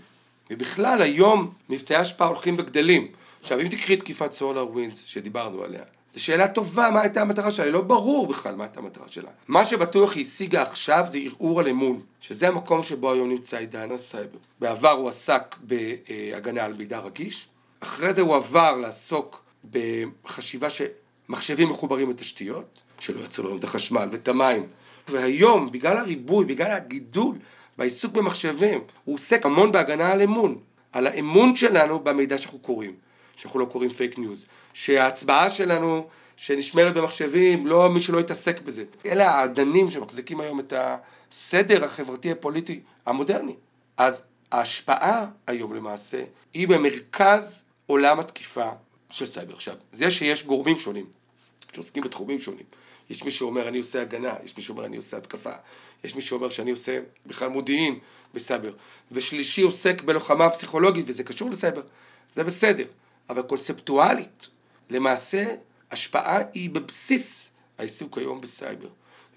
Speaker 4: ובכלל היום מבצעי השפעה הולכים וגדלים. עכשיו אם תקחי תקיפת SolarWinds שדיברנו עליה, זו שאלה טובה מה הייתה המטרה שלה, לא ברור בכלל מה הייתה המטרה שלה. מה שבטוח היא השיגה עכשיו זה ערעור על אמון, שזה המקום שבו היום נמצא עידן הסייבר. בעבר הוא עסק בהגנה על מידע רגיש, אחרי זה הוא עבר לעסוק בחשיבה שמחשבים מחוברים לתשתיות, שלא יצאו לנו את החשמל ואת המים, והיום בגלל הריבוי, בגלל הגידול בעיסוק במחשבים, הוא עוסק המון בהגנה על אמון, על האמון שלנו במידע שאנחנו קוראים. שאנחנו לא קוראים פייק ניוז, שההצבעה שלנו שנשמרת במחשבים, לא מי שלא יתעסק בזה. אלה האדנים שמחזיקים היום את הסדר החברתי הפוליטי המודרני. אז ההשפעה היום למעשה היא במרכז עולם התקיפה של סייבר. עכשיו, זה שיש גורמים שונים שעוסקים בתחומים שונים, יש מי שאומר אני עושה הגנה, יש מי שאומר אני עושה התקפה, יש מי שאומר שאני עושה בכלל מודיעין בסייבר, ושלישי עוסק בלוחמה פסיכולוגית וזה קשור לסייבר, זה בסדר, אבל קונספטואלית, למעשה השפעה היא בבסיס העיסוק היום בסייבר.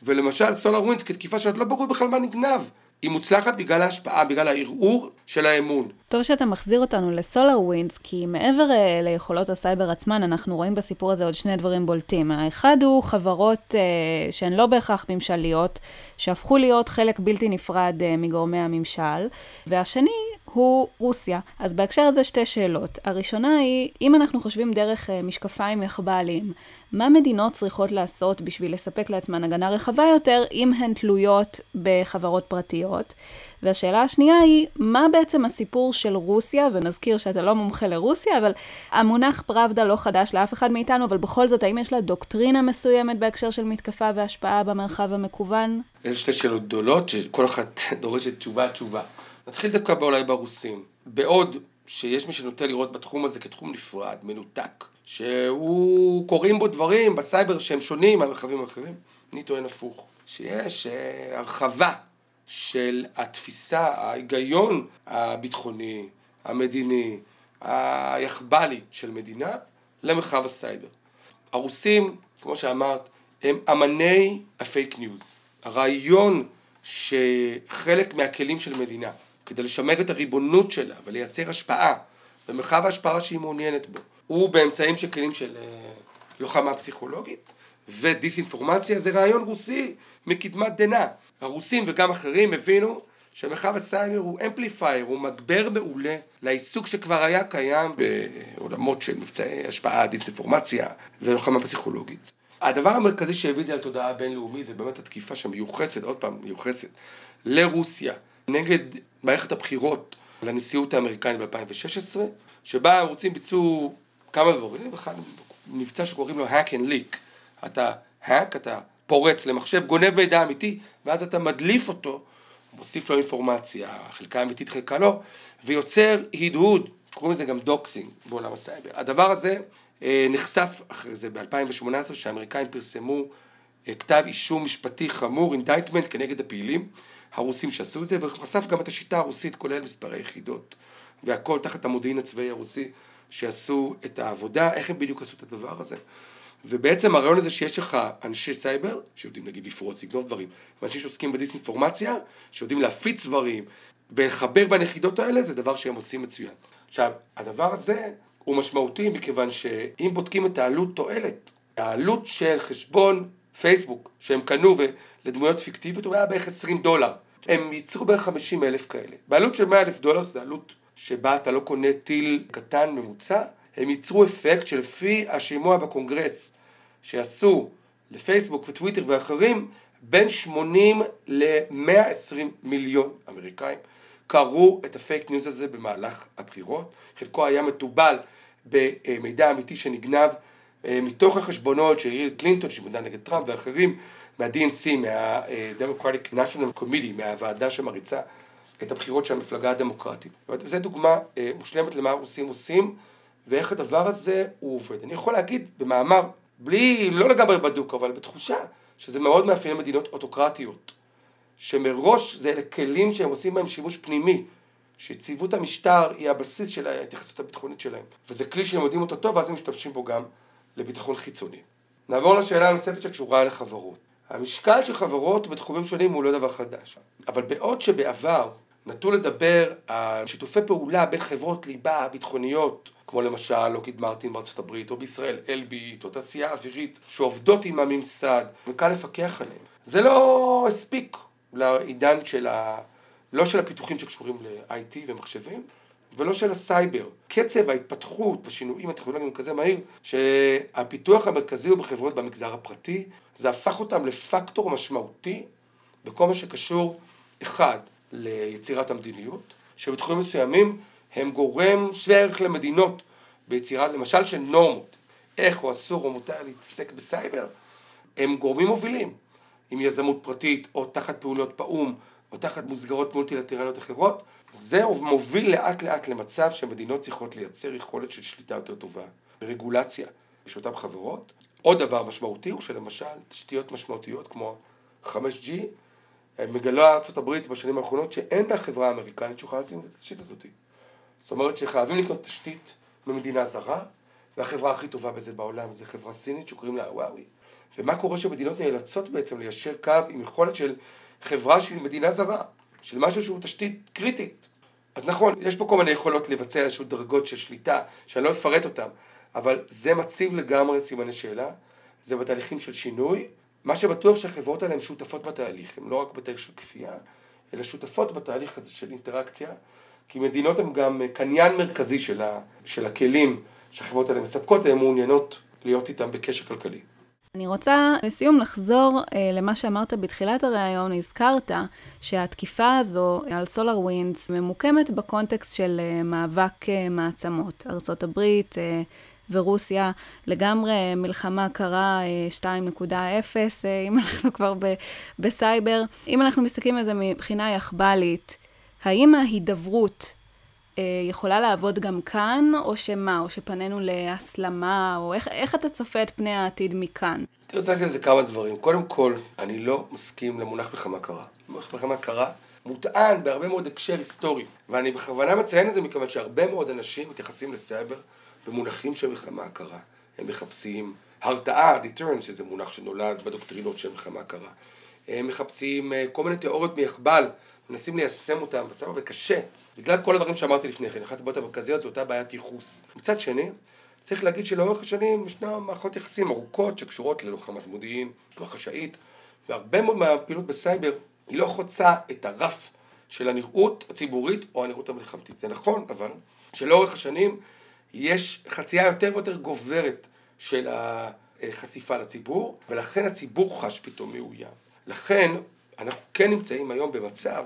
Speaker 4: ולמשל SolarWinds כתקיפה שעוד לא ברור בכלל מה נגנב, היא מוצלחת בגלל ההשפעה, בגלל הערעור של האמון.
Speaker 2: טוב שאתה מחזיר אותנו ל SolarWinds, כי מעבר אה, ליכולות הסייבר עצמן, אנחנו רואים בסיפור הזה עוד שני דברים בולטים. האחד הוא חברות אה, שהן לא בהכרח ממשליות, שהפכו להיות חלק בלתי נפרד אה, מגורמי הממשל, והשני הוא רוסיה. אז בהקשר הזה שתי שאלות. הראשונה היא, אם אנחנו חושבים דרך אה, משקפיים יחב"ליים, מה מדינות צריכות לעשות בשביל לספק לעצמן הגנה רחבה יותר, אם הן תלויות בחברות פרטיות? והשאלה השנייה היא, מה בעצם הסיפור של רוסיה, ונזכיר שאתה לא מומחה לרוסיה, אבל המונח פראבדה לא חדש לאף אחד מאיתנו, אבל בכל זאת, האם יש לה דוקטרינה מסוימת בהקשר של מתקפה והשפעה במרחב המקוון?
Speaker 4: יש שתי שאלות גדולות, שכל אחת דורשת תשובה-תשובה. נתחיל דווקא אולי ברוסים. בעוד שיש מי שנוטה לראות בתחום הזה כתחום נפרד, מנותק, שהוא קוראים בו דברים בסייבר שהם שונים מהמרחבים האחרים, אני טוען הפוך, שיש אה, הרחבה של התפיסה, ההיגיון הביטחוני, המדיני, היחב"לי של מדינה למרחב הסייבר. הרוסים, כמו שאמרת, הם אמני הפייק ניוז. הרעיון שחלק מהכלים של מדינה, כדי לשמר את הריבונות שלה ולייצר השפעה במרחב ההשפעה שהיא מעוניינת בו, הוא באמצעים של כלים של אה, לוחמה פסיכולוגית, ודיסאינפורמציה זה רעיון רוסי מקדמת דנא. הרוסים וגם אחרים הבינו שמרחב הסייבר הוא amplifier, הוא מגבר מעולה לעיסוק שכבר היה קיים בעולמות של מבצעי השפעה, דיסאינפורמציה ולוחמה פסיכולוגית. הדבר המרכזי שהביא את זה לתודעה הבינלאומית זה באמת התקיפה שמיוחסת, עוד פעם מיוחסת, לרוסיה נגד מערכת הבחירות לנשיאות האמריקנית ב-2016, שבה הרוסים ביצעו כמה דברים, אחד מבצע שקוראים לו hack and leak, אתה hack, אתה פורץ למחשב, גונב מידע אמיתי, ואז אתה מדליף אותו, מוסיף לו אינפורמציה, חלקה אמיתית, חלקה לא, ויוצר הדהוד, קוראים לזה גם doxing בעולם הסייבר. הדבר הזה אה, נחשף אחרי זה ב-2018, שהאמריקאים פרסמו אה, כתב אישום משפטי חמור, indictment, כנגד הפעילים הרוסים שעשו את זה, וחשף גם את השיטה הרוסית, כולל מספרי יחידות, והכל תחת המודיעין הצבאי הרוסי, שעשו את העבודה, איך הם בדיוק עשו את הדבר הזה. ובעצם הרעיון הזה שיש לך אנשי סייבר, שיודעים נגיד לפרוץ, לגנוב דברים, ואנשים שעוסקים בדיסאינפורמציה, שיודעים להפיץ דברים, ולחבר בין היחידות האלה, זה דבר שהם עושים מצוין. עכשיו, הדבר הזה הוא משמעותי מכיוון שאם בודקים את העלות תועלת, העלות של חשבון פייסבוק שהם קנו לדמויות פיקטיביות הוא היה בערך 20 דולר. הם ייצרו בערך 50 אלף כאלה. בעלות של 100 אלף דולר זו עלות שבה אתה לא קונה טיל קטן ממוצע, הם ייצרו אפקט שלפי השימוע בקונגרס שעשו לפייסבוק וטוויטר ואחרים, בין 80 ל-120 מיליון אמריקאים קראו את הפייק ניוז הזה במהלך הבחירות, חלקו היה מתובל במידע אמיתי שנגנב מתוך החשבונות של הילרי קלינטון שמודע נגד טראמפ ואחרים מה-DNC, מה-Democratic National Committee, מהוועדה שמריצה את הבחירות של המפלגה הדמוקרטית. וזו דוגמה אה, מושלמת למה הרוסים עושים ואיך הדבר הזה הוא עובד. אני יכול להגיד במאמר, בלי, לא לגמרי בדוק, אבל בתחושה, שזה מאוד מאפיין מדינות אוטוקרטיות, שמראש זה אלה כלים שהם עושים בהם שימוש פנימי, שיציבות המשטר היא הבסיס של ההתייחסות הביטחונית שלהם, וזה כלי שהם יודעים אותו טוב ואז הם משתמשים בו גם לביטחון חיצוני. נעבור לשאלה הנוספת שקשורה לחברות. המשקל של חברות בתחומים שונים הוא לא דבר חדש, אבל בעוד שבעבר נטו לדבר על שיתופי פעולה בין חברות ליבה ביטחוניות כמו למשל לוקיד מרטין בארצות הברית, או בישראל אלביט, או תעשייה אווירית, שעובדות עם הממסד, וקל לפקח עליהן. זה לא הספיק לעידן של ה... לא של הפיתוחים שקשורים ל-IT ומחשבים, ולא של הסייבר. קצב ההתפתחות והשינויים הטכנולוגיים כזה מהיר, שהפיתוח המרכזי הוא בחברות במגזר הפרטי, זה הפך אותם לפקטור משמעותי בכל מה שקשור, אחד, ליצירת המדיניות, שבתחומים מסוימים הם גורם שווה ערך למדינות ביצירה למשל של נורמות, איך או אסור או מותר להתעסק בסייבר, הם גורמים מובילים, אם יזמות פרטית או תחת פעולות באו"ם או תחת מסגרות מולטילטרליות אחרות, זה מוביל לאט לאט למצב שמדינות צריכות לייצר יכולת של שליטה יותר טובה ברגולציה של אותן חברות. עוד דבר משמעותי הוא שלמשל תשתיות משמעותיות כמו 5G מגלה ארה"ב בשנים האחרונות שאין לה חברה אמריקנית שיכולה לשים את התשתית הזאת. זאת אומרת שחייבים לקנות תשתית ממדינה זרה, והחברה הכי טובה בזה בעולם זה חברה סינית שקוראים לה וואוי. ומה קורה שמדינות נאלצות בעצם ליישר קו עם יכולת של חברה של מדינה זרה, של משהו שהוא תשתית קריטית. אז נכון, יש פה כל מיני יכולות לבצע איזשהו דרגות של שליטה, שאני לא אפרט אותן, אבל זה מציב לגמרי סימני שאלה, זה בתהליכים של שינוי, מה שבטוח שהחברות האלה הן שותפות בתהליך, הן לא רק בתהליך של כפייה, אלא שותפות בתהליך הזה של אינטראקציה, כי מדינות הן גם קניין מרכזי של, ה, של הכלים שהחברות האלה מספקות והן מעוניינות להיות איתם בקשר כלכלי.
Speaker 2: אני רוצה לסיום לחזור אה, למה שאמרת בתחילת הראיון, הזכרת שהתקיפה הזו על SolarWinds ממוקמת בקונטקסט של אה, מאבק אה, מעצמות. ארצות הברית אה, ורוסיה לגמרי מלחמה קרה 2.0, אה, אה, אם אנחנו כבר ב, בסייבר. אם אנחנו מסתכלים על זה מבחינה יחב"לית, האם ההידברות אה, יכולה לעבוד גם כאן, או שמה, או שפנינו להסלמה, או איך, איך אתה צופה את פני העתיד מכאן?
Speaker 4: אני רוצה להגיד על זה כמה דברים. קודם כל, אני לא מסכים למונח מלחמה קרה. מונח מלחמה קרה מוטען בהרבה מאוד הקשר היסטורי, ואני בכוונה מציין את זה מכיוון שהרבה מאוד אנשים מתייחסים לסייבר במונחים של מלחמה קרה. הם מחפשים הרתעה, deterrence, שזה מונח שנולד בדוקטרינות של מלחמה קרה. הם מחפשים אה, כל מיני תיאוריות מיחבל, מנסים ליישם אותם, בסדר, וקשה, בגלל כל הדברים שאמרתי לפני כן, אחת הבעיות המרכזיות זו אותה בעיית ייחוס. מצד שני, צריך להגיד שלאורך השנים ישנה מערכות יחסים ארוכות שקשורות ללוחמת מודיעין, לוח חשאית, והרבה מאוד מהפעילות בסייבר היא לא חוצה את הרף של הנראות הציבורית או הנראות המלחמתית. זה נכון, אבל שלאורך השנים יש חצייה יותר ויותר גוברת של החשיפה לציבור, ולכן הציבור חש פתאום מאוים. לכן אנחנו כן נמצאים היום במצב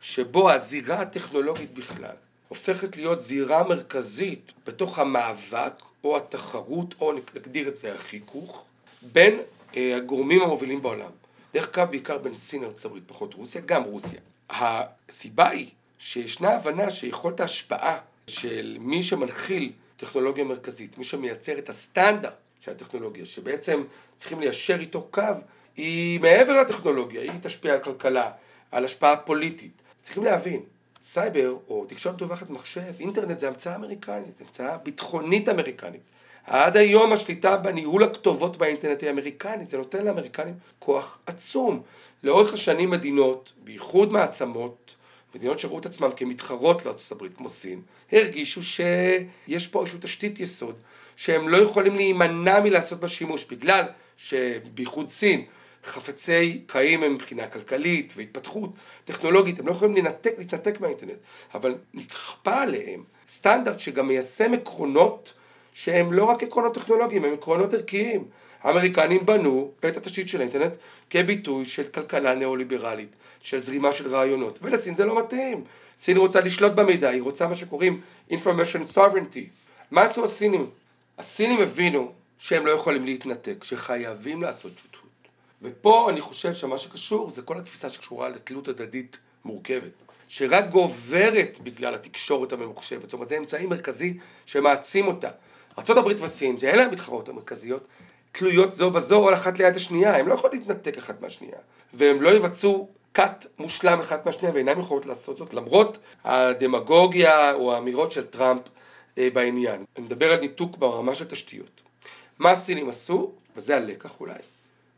Speaker 4: שבו הזירה הטכנולוגית בכלל הופכת להיות זירה מרכזית בתוך המאבק או התחרות, או נגדיר את זה החיכוך, בין אה, הגורמים המובילים בעולם. דרך אגב בעיקר בין סין לארצות הברית, פחות רוסיה, גם רוסיה. הסיבה היא שישנה הבנה שיכולת ההשפעה של מי שמנחיל טכנולוגיה מרכזית, מי שמייצר את הסטנדרט של הטכנולוגיה, שבעצם צריכים ליישר איתו קו, היא מעבר לטכנולוגיה, היא תשפיע על כלכלה, על השפעה פוליטית. צריכים להבין, סייבר או תקשורת מתווכת מחשב, אינטרנט זה המצאה אמריקנית, המצאה ביטחונית אמריקנית. עד היום השליטה בניהול הכתובות באינטרנט היא אמריקנית, זה נותן לאמריקנים כוח עצום. לאורך השנים מדינות, בייחוד מעצמות, מדינות שראו את עצמן כמתחרות לארצות הברית כמו סין, הרגישו שיש פה איזושהי תשתית יסוד שהם לא יכולים להימנע מלעשות בה שימוש בגלל שבייחוד סין חפצי חיים הם מבחינה כלכלית והתפתחות טכנולוגית, הם לא יכולים לנתק, להתנתק מהאינטרנט, אבל נכפה עליהם סטנדרט שגם מיישם עקרונות שהם לא רק עקרונות טכנולוגיים, הם עקרונות ערכיים. האמריקנים בנו את התשתית של האינטרנט כביטוי של כלכלה ניאו-ליברלית, של זרימה של רעיונות, ולסין זה לא מתאים. סין רוצה לשלוט במידע, היא רוצה מה שקוראים information sovereignty. מה עשו הסינים? הסינים הבינו שהם לא יכולים להתנתק, שחייבים לעשות שותפות. ופה אני חושב שמה שקשור זה כל התפיסה שקשורה לתלות הדדית מורכבת, שרק גוברת בגלל התקשורת הממוחשבת, זאת אומרת זה אמצעי מרכזי שמעצים אותה. ארה"ב וסין, שאין להם מתחרות המרכזיות, תלויות זו בזו או אחת ליד השנייה, הם לא יכולים להתנתק אחת מהשנייה, והם לא יבצעו כת מושלם אחת מהשנייה ואינם יכולות לעשות זאת למרות הדמגוגיה או האמירות של טראמפ אה, בעניין. אני מדבר על ניתוק ברמה של תשתיות. מה הסינים עשו, וזה הלקח אולי,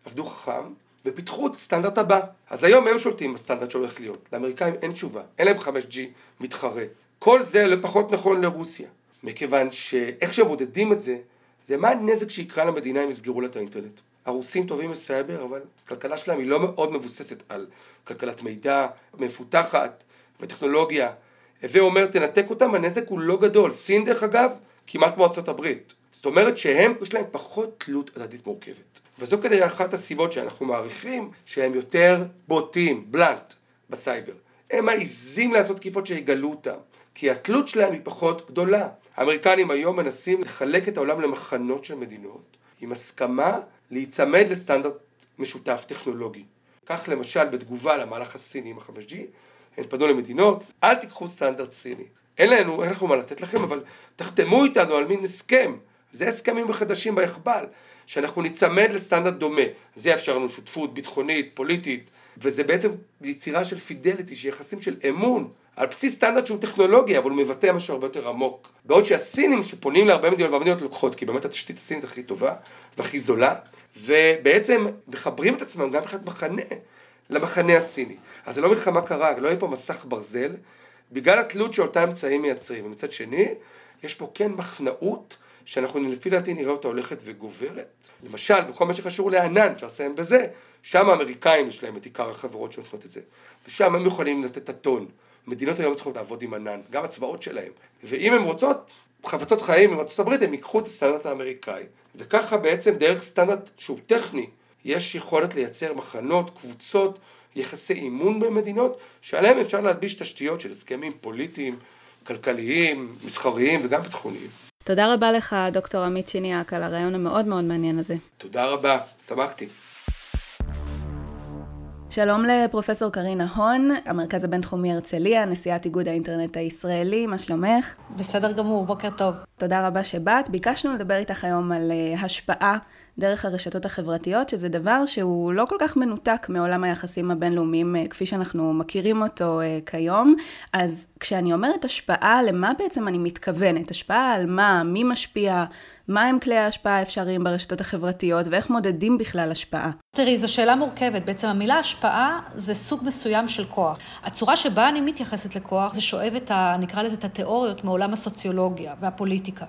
Speaker 4: עבדו חכם ופיתחו את הסטנדרט הבא. אז היום הם שולטים בסטנדרט שהולך להיות. לאמריקאים אין תשובה, אין להם 5G מתחרה. כל זה לא פחות נכון לרוסיה, מכיוון שאיך שהם מודדים את זה, זה מה הנזק שיקרה למדינה אם יסגרו לה את האינטרנט. הרוסים טובים בסייבר, אבל הכלכלה שלהם היא לא מאוד מבוססת על כלכלת מידע מפותחת וטכנולוגיה. הווה אומר תנתק אותם, הנזק הוא לא גדול. סין דרך אגב, כמעט כמו ארצות הברית. זאת אומרת שהם, יש להם פחות תלות הדדית מורכבת. וזו כנראה אחת הסיבות שאנחנו מעריכים שהם יותר בוטים, blunt, בסייבר. הם מעיזים לעשות תקיפות שיגלו אותם, כי התלות שלהם היא פחות גדולה. האמריקנים היום מנסים לחלק את העולם למחנות של מדינות, עם הסכמה להיצמד לסטנדרט משותף טכנולוגי. כך למשל בתגובה למהלך הסיני עם ה-5G, הם פנו למדינות, אל תיקחו סטנדרט סיני. אין לנו, אין לנו מה לתת לכם, אבל תחתמו איתנו על מין הסכם. זה הסכמים חדשים ביחב"ל, שאנחנו ניצמד לסטנדרט דומה. זה יאפשר לנו שותפות ביטחונית, פוליטית, וזה בעצם יצירה של פידליטי, של יחסים של אמון, על בסיס סטנדרט שהוא טכנולוגי, אבל הוא מבטא משהו הרבה יותר עמוק. בעוד שהסינים שפונים להרבה מדינות והמדינות לוקחות, כי באמת התשתית הסינית הכי טובה והכי זולה, ובעצם מחברים את עצמם גם מבחינת מחנה למחנה הסיני. אז זה לא מלחמה קרה, לא יהיה פה מסך ברזל, בגלל התלות שאותם אמצעים מייצרים. ומצד שני, יש פה כן מחנאות שאנחנו לפי דעתי נראה אותה הולכת וגוברת. למשל, בכל מה שקשור לענן, אפשר לסיים בזה, שם האמריקאים יש להם את עיקר החברות שנותנות את זה, ושם הם יכולים לתת את הטון. מדינות היום צריכות לעבוד עם ענן, גם הצבאות שלהם. ואם הן רוצות חפצות חיים עם ארצות הברית, הם ייקחו את הסטנדרט האמריקאי. וככה בעצם דרך סטנדרט שהוא טכני, יש יכולת לייצר מחנות, קבוצות, יחסי אימון במדינות, שעליהם אפשר להלביש תשתיות של הסכמים פוליטיים, כלכליים, מסחריים וגם ביטחוניים.
Speaker 2: תודה רבה לך, דוקטור עמית שיניאק, על הרעיון המאוד מאוד מעניין הזה.
Speaker 4: תודה רבה, שמחתי.
Speaker 2: שלום לפרופסור קרינה הון, המרכז הבינתחומי הרצליה, נשיאת איגוד האינטרנט הישראלי, מה שלומך?
Speaker 5: בסדר גמור, בוקר טוב.
Speaker 2: תודה רבה שבאת. ביקשנו לדבר איתך היום על אה, השפעה דרך הרשתות החברתיות, שזה דבר שהוא לא כל כך מנותק מעולם היחסים הבינלאומיים אה, כפי שאנחנו מכירים אותו אה, כיום. אז כשאני אומרת השפעה, למה בעצם אני מתכוונת? השפעה על מה? מי משפיע? מה הם כלי ההשפעה האפשריים ברשתות החברתיות ואיך מודדים בכלל השפעה?
Speaker 5: תראי, זו שאלה מורכבת. בעצם המילה השפעה זה סוג מסוים של כוח. הצורה שבה אני מתייחסת לכוח זה שואב את ה... נקרא לזה את התיאוריות מעולם הסוציולוגיה והפוליטיקה.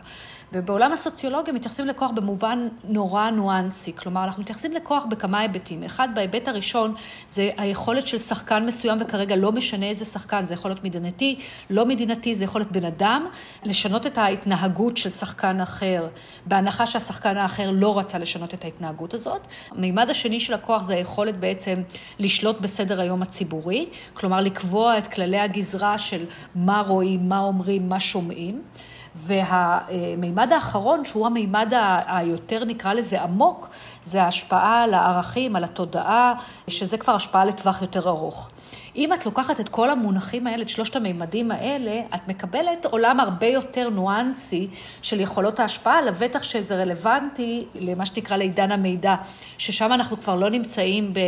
Speaker 5: ובעולם הסוציולוגיה מתייחסים לכוח במובן נורא ניואנסי. כלומר, אנחנו מתייחסים לכוח בכמה היבטים. אחד, בהיבט הראשון, זה היכולת של שחקן מסוים, וכרגע לא משנה איזה שחקן, זה יכול להיות מדינתי, לא מדינתי, זה יכול להיות בן אדם, לשנות את ההתנהגות של שחקן אחר, בהנחה שהשחקן האחר לא רצה לשנות את ההתנהגות הזאת. המימד השני של הכוח זה היכולת בעצם לשלוט בסדר היום הציבורי, כלומר לקבוע את כללי הגזרה של מה רואים, מה אומרים, מה שומעים. והמימד האחרון, שהוא המימד היותר נקרא לזה עמוק, זה ההשפעה על הערכים, על התודעה, שזה כבר השפעה לטווח יותר ארוך. אם את לוקחת את כל המונחים האלה, את שלושת המימדים האלה, את מקבלת עולם הרבה יותר ניואנסי של יכולות ההשפעה, לבטח שזה רלוונטי למה שנקרא לעידן המידע, ששם אנחנו כבר לא נמצאים, ב,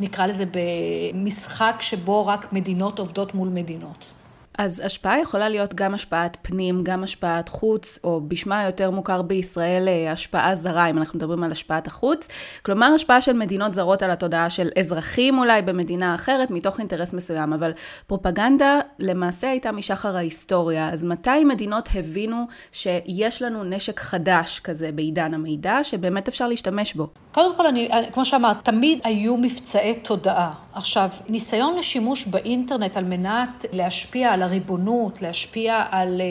Speaker 5: נקרא לזה, במשחק שבו רק מדינות עובדות מול מדינות.
Speaker 2: אז השפעה יכולה להיות גם השפעת פנים, גם השפעת חוץ, או בשמה היותר מוכר בישראל, אה, השפעה זרה, אם אנחנו מדברים על השפעת החוץ. כלומר, השפעה של מדינות זרות על התודעה של אזרחים אולי במדינה אחרת, מתוך אינטרס מסוים. אבל פרופגנדה למעשה הייתה משחר ההיסטוריה. אז מתי מדינות הבינו שיש לנו נשק חדש כזה בעידן המידע, שבאמת אפשר להשתמש בו?
Speaker 5: קודם כל, אני, כמו שאמרת, תמיד היו מבצעי תודעה. עכשיו, ניסיון לשימוש באינטרנט על מנת להשפיע על הריבונות, להשפיע על, אה,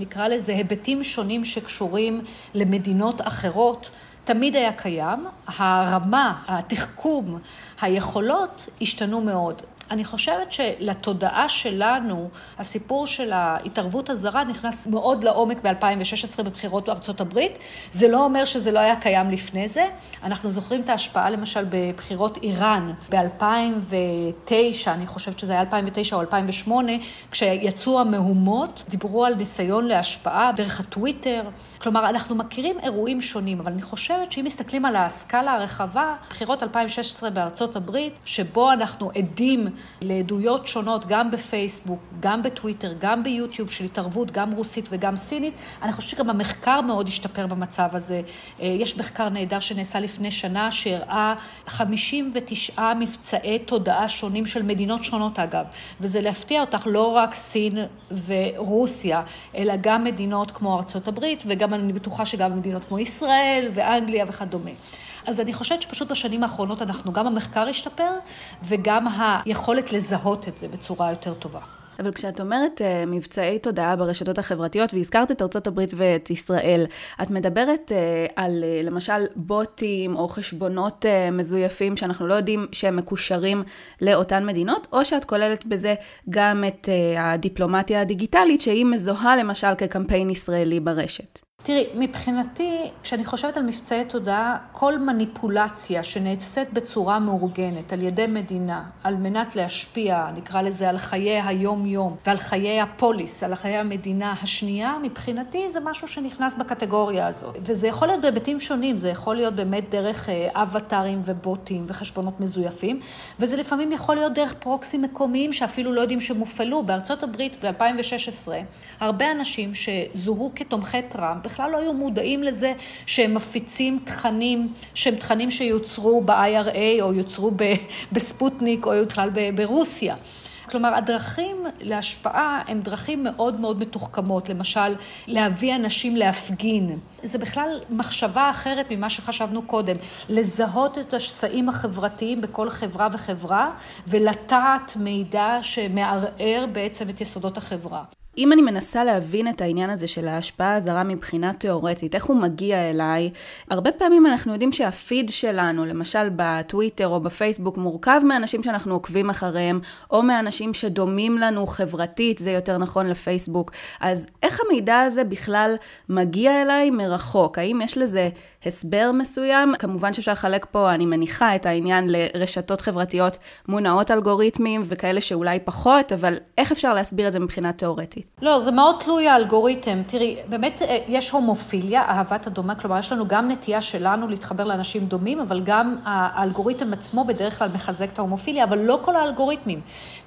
Speaker 5: נקרא לזה, היבטים שונים שקשורים למדינות אחרות, תמיד היה קיים. הרמה, התחכום, היכולות השתנו מאוד. אני חושבת שלתודעה שלנו, הסיפור של ההתערבות הזרה נכנס מאוד לעומק ב-2016 בבחירות בארצות הברית. זה לא אומר שזה לא היה קיים לפני זה. אנחנו זוכרים את ההשפעה למשל בבחירות איראן ב-2009, אני חושבת שזה היה 2009 או 2008, כשיצאו המהומות, דיברו על ניסיון להשפעה דרך הטוויטר. כלומר, אנחנו מכירים אירועים שונים, אבל אני חושבת שאם מסתכלים על הסקאלה הרחבה, בחירות 2016 בארצות הברית, שבו אנחנו עדים לעדויות שונות, גם בפייסבוק, גם בטוויטר, גם ביוטיוב, של התערבות, גם רוסית וגם סינית, אני חושבת שגם המחקר מאוד השתפר במצב הזה. אה, יש מחקר נהדר שנעשה לפני שנה, שהראה 59 מבצעי תודעה שונים של מדינות שונות, אגב, וזה להפתיע אותך, לא רק סין ורוסיה, אלא גם מדינות כמו ארצות הברית וגם גם אני בטוחה שגם מדינות כמו ישראל ואנגליה וכדומה. אז אני חושבת שפשוט בשנים האחרונות אנחנו, גם המחקר השתפר וגם היכולת לזהות את זה בצורה יותר טובה.
Speaker 2: אבל כשאת אומרת uh, מבצעי תודעה ברשתות החברתיות, והזכרת את ארצות הברית ואת ישראל, את מדברת uh, על uh, למשל בוטים או חשבונות uh, מזויפים שאנחנו לא יודעים שהם מקושרים לאותן מדינות, או שאת כוללת בזה גם את uh, הדיפלומטיה הדיגיטלית, שהיא מזוהה למשל כקמפיין ישראלי ברשת.
Speaker 5: תראי, מבחינתי, כשאני חושבת על מבצעי תודעה, כל מניפולציה שנעשית בצורה מאורגנת על ידי מדינה, על מנת להשפיע, נקרא לזה, על חיי היום-יום ועל חיי הפוליס, על חיי המדינה השנייה, מבחינתי זה משהו שנכנס בקטגוריה הזאת. וזה יכול להיות בהיבטים שונים, זה יכול להיות באמת דרך אה, אבטארים ובוטים וחשבונות מזויפים, וזה לפעמים יכול להיות דרך פרוקסים מקומיים שאפילו לא יודעים שהם הופעלו. בארצות הברית ב-2016, הרבה אנשים שזוהו כתומכי טראמפ, בכלל לא היו מודעים לזה שהם מפיצים תכנים, שהם תכנים שיוצרו ב-IRA או יוצרו בספוטניק או בכלל ברוסיה. כלומר, הדרכים להשפעה הן דרכים מאוד מאוד מתוחכמות. למשל, להביא אנשים להפגין. זה בכלל מחשבה אחרת ממה שחשבנו קודם. לזהות את השסעים החברתיים בכל חברה וחברה, ולטעת מידע שמערער בעצם את יסודות החברה.
Speaker 2: אם אני מנסה להבין את העניין הזה של ההשפעה הזרה מבחינה תיאורטית, איך הוא מגיע אליי, הרבה פעמים אנחנו יודעים שהפיד שלנו, למשל בטוויטר או בפייסבוק, מורכב מאנשים שאנחנו עוקבים אחריהם, או מאנשים שדומים לנו חברתית, זה יותר נכון לפייסבוק. אז איך המידע הזה בכלל מגיע אליי מרחוק? האם יש לזה הסבר מסוים? כמובן שאפשר לחלק פה, אני מניחה, את העניין לרשתות חברתיות מונעות אלגוריתמים וכאלה שאולי פחות, אבל איך אפשר להסביר את זה מבחינה תיאורטית?
Speaker 5: לא, זה מאוד תלוי האלגוריתם. תראי, באמת אה, יש הומופיליה, אהבת הדומה, כלומר יש לנו גם נטייה שלנו להתחבר לאנשים דומים, אבל גם האלגוריתם עצמו בדרך כלל מחזק את ההומופיליה, אבל לא כל האלגוריתמים.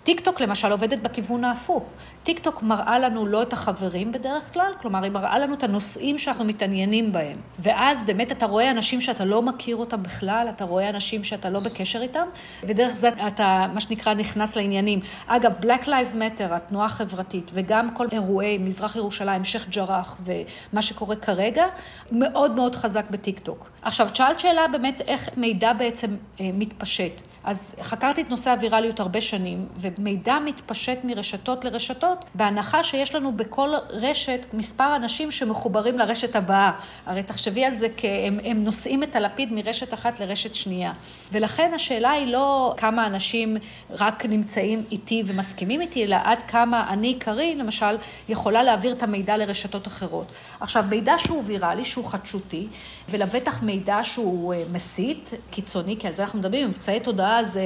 Speaker 5: טיק טוק למשל עובדת בכיוון ההפוך. טיק טוק מראה לנו לא את החברים בדרך כלל, כלומר היא מראה לנו את הנושאים שאנחנו מתעניינים בהם. ואז באמת אתה רואה אנשים שאתה לא מכיר אותם בכלל, אתה רואה אנשים שאתה לא בקשר איתם, ודרך זה אתה, מה שנקרא, נכנס לעניינים. אגב, Black Lives Matter, התנועה החברתית, וגם כל אירועי מזרח ירושלים, שייח' ג'ראח ומה שקורה כרגע, מאוד מאוד חזק בטיק טוק. עכשיו, שאלת שאלה באמת איך מידע בעצם אה, מתפשט. אז חקרתי את נושא הווירליות הרבה שנים, ומידע מתפשט מרשתות לרשתות, בהנחה שיש לנו בכל רשת מספר אנשים שמחוברים לרשת הבאה. הרי תחשבי על זה כהם הם נושאים את הלפיד מרשת אחת לרשת שנייה. ולכן השאלה היא לא כמה אנשים רק נמצאים איתי ומסכימים איתי, אלא עד כמה אני, קארין, למשל, יכולה להעביר את המידע לרשתות אחרות. עכשיו, מידע שהוא ויראלי, שהוא חדשותי, ולבטח מידע שהוא אה, מסית, קיצוני, כי על זה אנחנו מדברים, מבצעי תודעה זה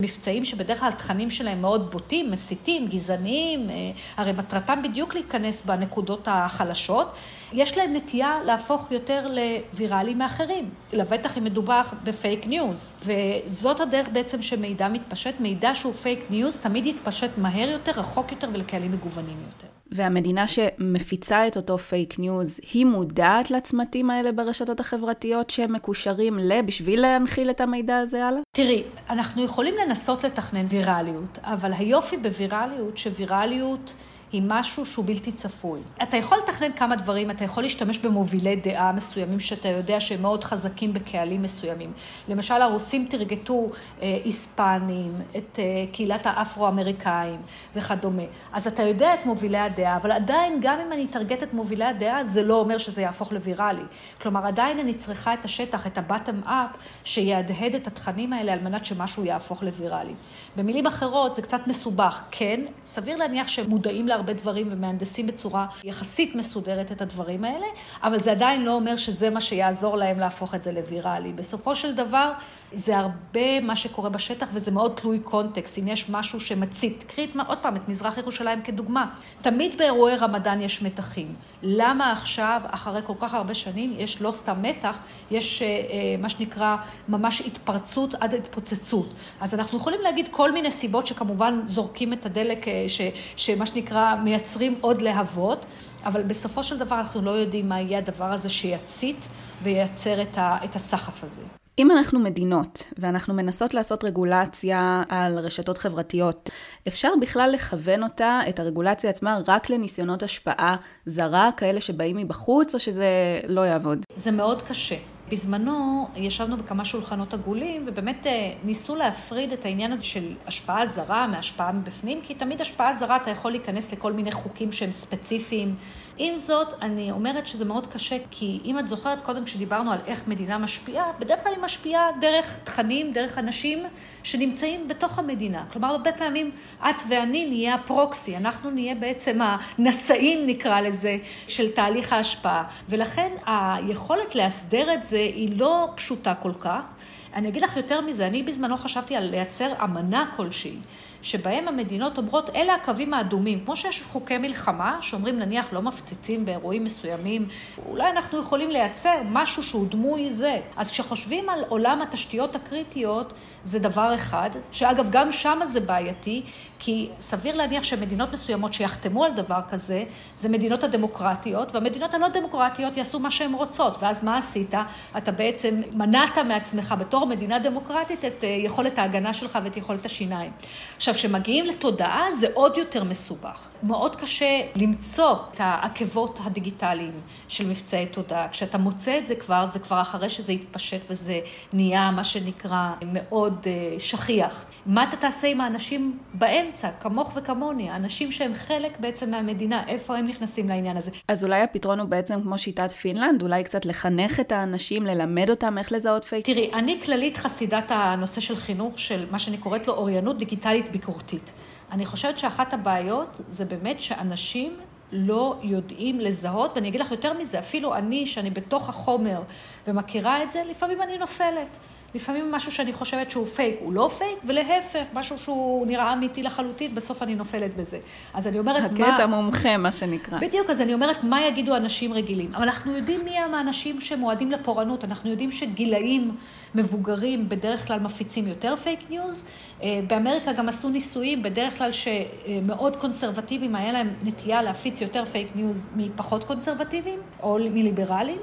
Speaker 5: מבצעים שבדרך כלל התכנים שלהם מאוד בוטים, מסיתים, גזעניים, אה, הרי מטרתם בדיוק להיכנס בנקודות החלשות. יש להם נטייה להפוך יותר לוויראליים מאחרים, לבטח אם מדובר בפייק ניוז. וזאת הדרך בעצם שמידע מתפשט, מידע שהוא פייק ניוז תמיד יתפשט מהר יותר, רחוק יותר ולקהלים מגוונים יותר.
Speaker 2: והמדינה שמפיצה את אותו פייק ניוז, היא מודעת לצמתים האלה ברשתות החברתיות שהם מקושרים ל... בשביל להנחיל את המידע הזה הלאה?
Speaker 5: תראי, אנחנו יכולים לנסות לתכנן ויראליות, אבל היופי בוויראליות, שוויראליות... היא משהו שהוא בלתי צפוי. אתה יכול לתכנן כמה דברים, אתה יכול להשתמש במובילי דעה מסוימים שאתה יודע שהם מאוד חזקים בקהלים מסוימים. למשל, הרוסים תרגטו אה, היספנים, את אה, קהילת האפרו-אמריקאים וכדומה. אז אתה יודע את מובילי הדעה, אבל עדיין, גם אם אני אתרגט את מובילי הדעה, זה לא אומר שזה יהפוך לוויראלי. כלומר, עדיין אני צריכה את השטח, את ה-bottom-up, שיהדהד את התכנים האלה על מנת שמשהו יהפוך לוויראלי. במילים אחרות, זה קצת מסובך. כן, סביר להניח שהם מודעים לה הרבה דברים ומהנדסים בצורה יחסית מסודרת את הדברים האלה, אבל זה עדיין לא אומר שזה מה שיעזור להם להפוך את זה לוויראלי. בסופו של דבר, זה הרבה מה שקורה בשטח וזה מאוד תלוי קונטקסט. אם יש משהו שמצית, קחי עוד פעם את מזרח ירושלים כדוגמה. תמיד באירועי רמדאן יש מתחים. למה עכשיו, אחרי כל כך הרבה שנים, יש לא סתם מתח, יש אה, אה, מה שנקרא ממש התפרצות עד התפוצצות. אז אנחנו יכולים להגיד כל מיני סיבות שכמובן זורקים את הדלק, אה, ש, שמה שנקרא מייצרים עוד להבות, אבל בסופו של דבר אנחנו לא יודעים מה יהיה הדבר הזה שיצית וייצר את, ה, את הסחף הזה.
Speaker 2: אם אנחנו מדינות ואנחנו מנסות לעשות רגולציה על רשתות חברתיות, אפשר בכלל לכוון אותה, את הרגולציה עצמה, רק לניסיונות השפעה זרה, כאלה שבאים מבחוץ, או שזה לא יעבוד?
Speaker 5: זה מאוד קשה. בזמנו ישבנו בכמה שולחנות עגולים, ובאמת אה, ניסו להפריד את העניין הזה של השפעה זרה מהשפעה מבפנים, כי תמיד השפעה זרה אתה יכול להיכנס לכל מיני חוקים שהם ספציפיים. עם זאת, אני אומרת שזה מאוד קשה, כי אם את זוכרת קודם כשדיברנו על איך מדינה משפיעה, בדרך כלל היא משפיעה דרך תכנים, דרך אנשים שנמצאים בתוך המדינה. כלומר, הרבה פעמים את ואני נהיה הפרוקסי, אנחנו נהיה בעצם הנשאים, נקרא לזה, של תהליך ההשפעה. ולכן היכולת להסדר את זה היא לא פשוטה כל כך. אני אגיד לך יותר מזה, אני בזמנו חשבתי על לייצר אמנה כלשהי. שבהם המדינות אומרות, אלה הקווים האדומים. כמו שיש חוקי מלחמה, שאומרים נניח לא מפציצים באירועים מסוימים, אולי אנחנו יכולים לייצר משהו שהוא דמוי זה. אז כשחושבים על עולם התשתיות הקריטיות, זה דבר אחד, שאגב, גם שם זה בעייתי, כי סביר להניח שמדינות מסוימות שיחתמו על דבר כזה, זה מדינות הדמוקרטיות, והמדינות הלא דמוקרטיות יעשו מה שהן רוצות. ואז מה עשית? אתה בעצם מנעת מעצמך בתור מדינה דמוקרטית את אה, יכולת ההגנה שלך ואת יכולת השיניים. עכשיו, כשמגיעים לתודעה זה עוד יותר מסובך. מאוד קשה למצוא את העקבות הדיגיטליים של מבצעי תודעה. כשאתה מוצא את זה כבר, זה כבר אחרי שזה התפשט וזה נהיה מה שנקרא מאוד אה, שכיח. מה אתה תעשה עם האנשים באמצע, כמוך וכמוני, האנשים שהם חלק בעצם מהמדינה, איפה הם נכנסים לעניין הזה?
Speaker 2: אז אולי הפתרון הוא בעצם כמו שיטת פינלנד, אולי קצת לחנך את האנשים, ללמד אותם איך לזהות פייק?
Speaker 5: תראי, אני כללית חסידת הנושא של חינוך, של מה שאני קוראת לו אוריינות דיגיטלית ביקורתית. אני חושבת שאחת הבעיות זה באמת שאנשים לא יודעים לזהות, ואני אגיד לך יותר מזה, אפילו אני, שאני בתוך החומר ומכירה את זה, לפעמים אני נופלת. לפעמים משהו שאני חושבת שהוא פייק הוא לא פייק, ולהפך, משהו שהוא נראה אמיתי לחלוטין, בסוף אני נופלת בזה. אז אני אומרת,
Speaker 2: מה... כשאת מומחה, מה שנקרא.
Speaker 5: בדיוק, אז אני אומרת, מה יגידו אנשים רגילים? אבל אנחנו יודעים מי הם האנשים שמועדים לפורענות, אנחנו יודעים שגילאים מבוגרים בדרך כלל מפיצים יותר פייק ניוז. אה, באמריקה גם עשו ניסויים, בדרך כלל שמאוד קונסרבטיביים, היה להם נטייה להפיץ יותר פייק ניוז מפחות קונסרבטיביים, או מליברליים.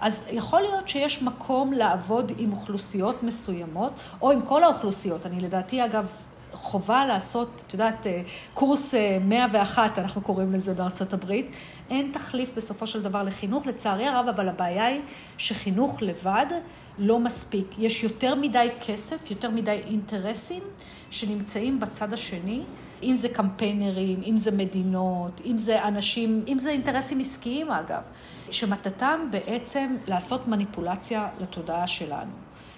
Speaker 5: אז יכול להיות שיש מקום לעבוד עם אוכלוסיות מסוימות, או עם כל האוכלוסיות. אני לדעתי, אגב, חובה לעשות, את יודעת, אה, קורס 101, אה, אנחנו קוראים לזה בארצות הברית. אין תחליף בסופו של דבר לחינוך, לצערי הרב, אבל הבעיה היא שחינוך לבד לא מספיק. יש יותר מדי כסף, יותר מדי אינטרסים שנמצאים בצד השני. אם זה קמפיינרים, אם זה מדינות, אם זה אנשים, אם זה אינטרסים עסקיים אגב, שמטרתם בעצם לעשות מניפולציה לתודעה שלנו.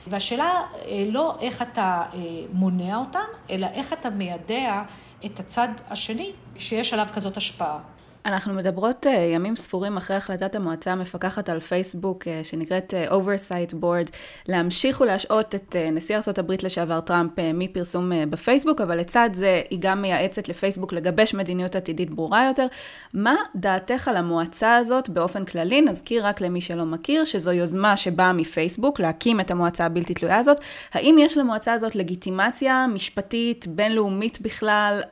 Speaker 5: והשאלה אה, לא איך אתה אה, מונע אותם, אלא איך אתה מיידע את הצד השני שיש עליו כזאת השפעה.
Speaker 2: אנחנו מדברות uh, ימים ספורים אחרי החלטת המועצה המפקחת על פייסבוק, uh, שנקראת uh, Oversight Board, להמשיך ולהשעות את נשיא ארה"ב לשעבר טראמפ מפרסום בפייסבוק, אבל לצד זה היא גם מייעצת לפייסבוק לגבש מדיניות עתידית ברורה יותר. מה דעתך על המועצה הזאת באופן כללי? נזכיר רק למי שלא מכיר, שזו יוזמה שבאה מפייסבוק, להקים את המועצה הבלתי תלויה הזאת. האם יש למועצה הזאת לגיטימציה משפטית, בינלאומית בכלל,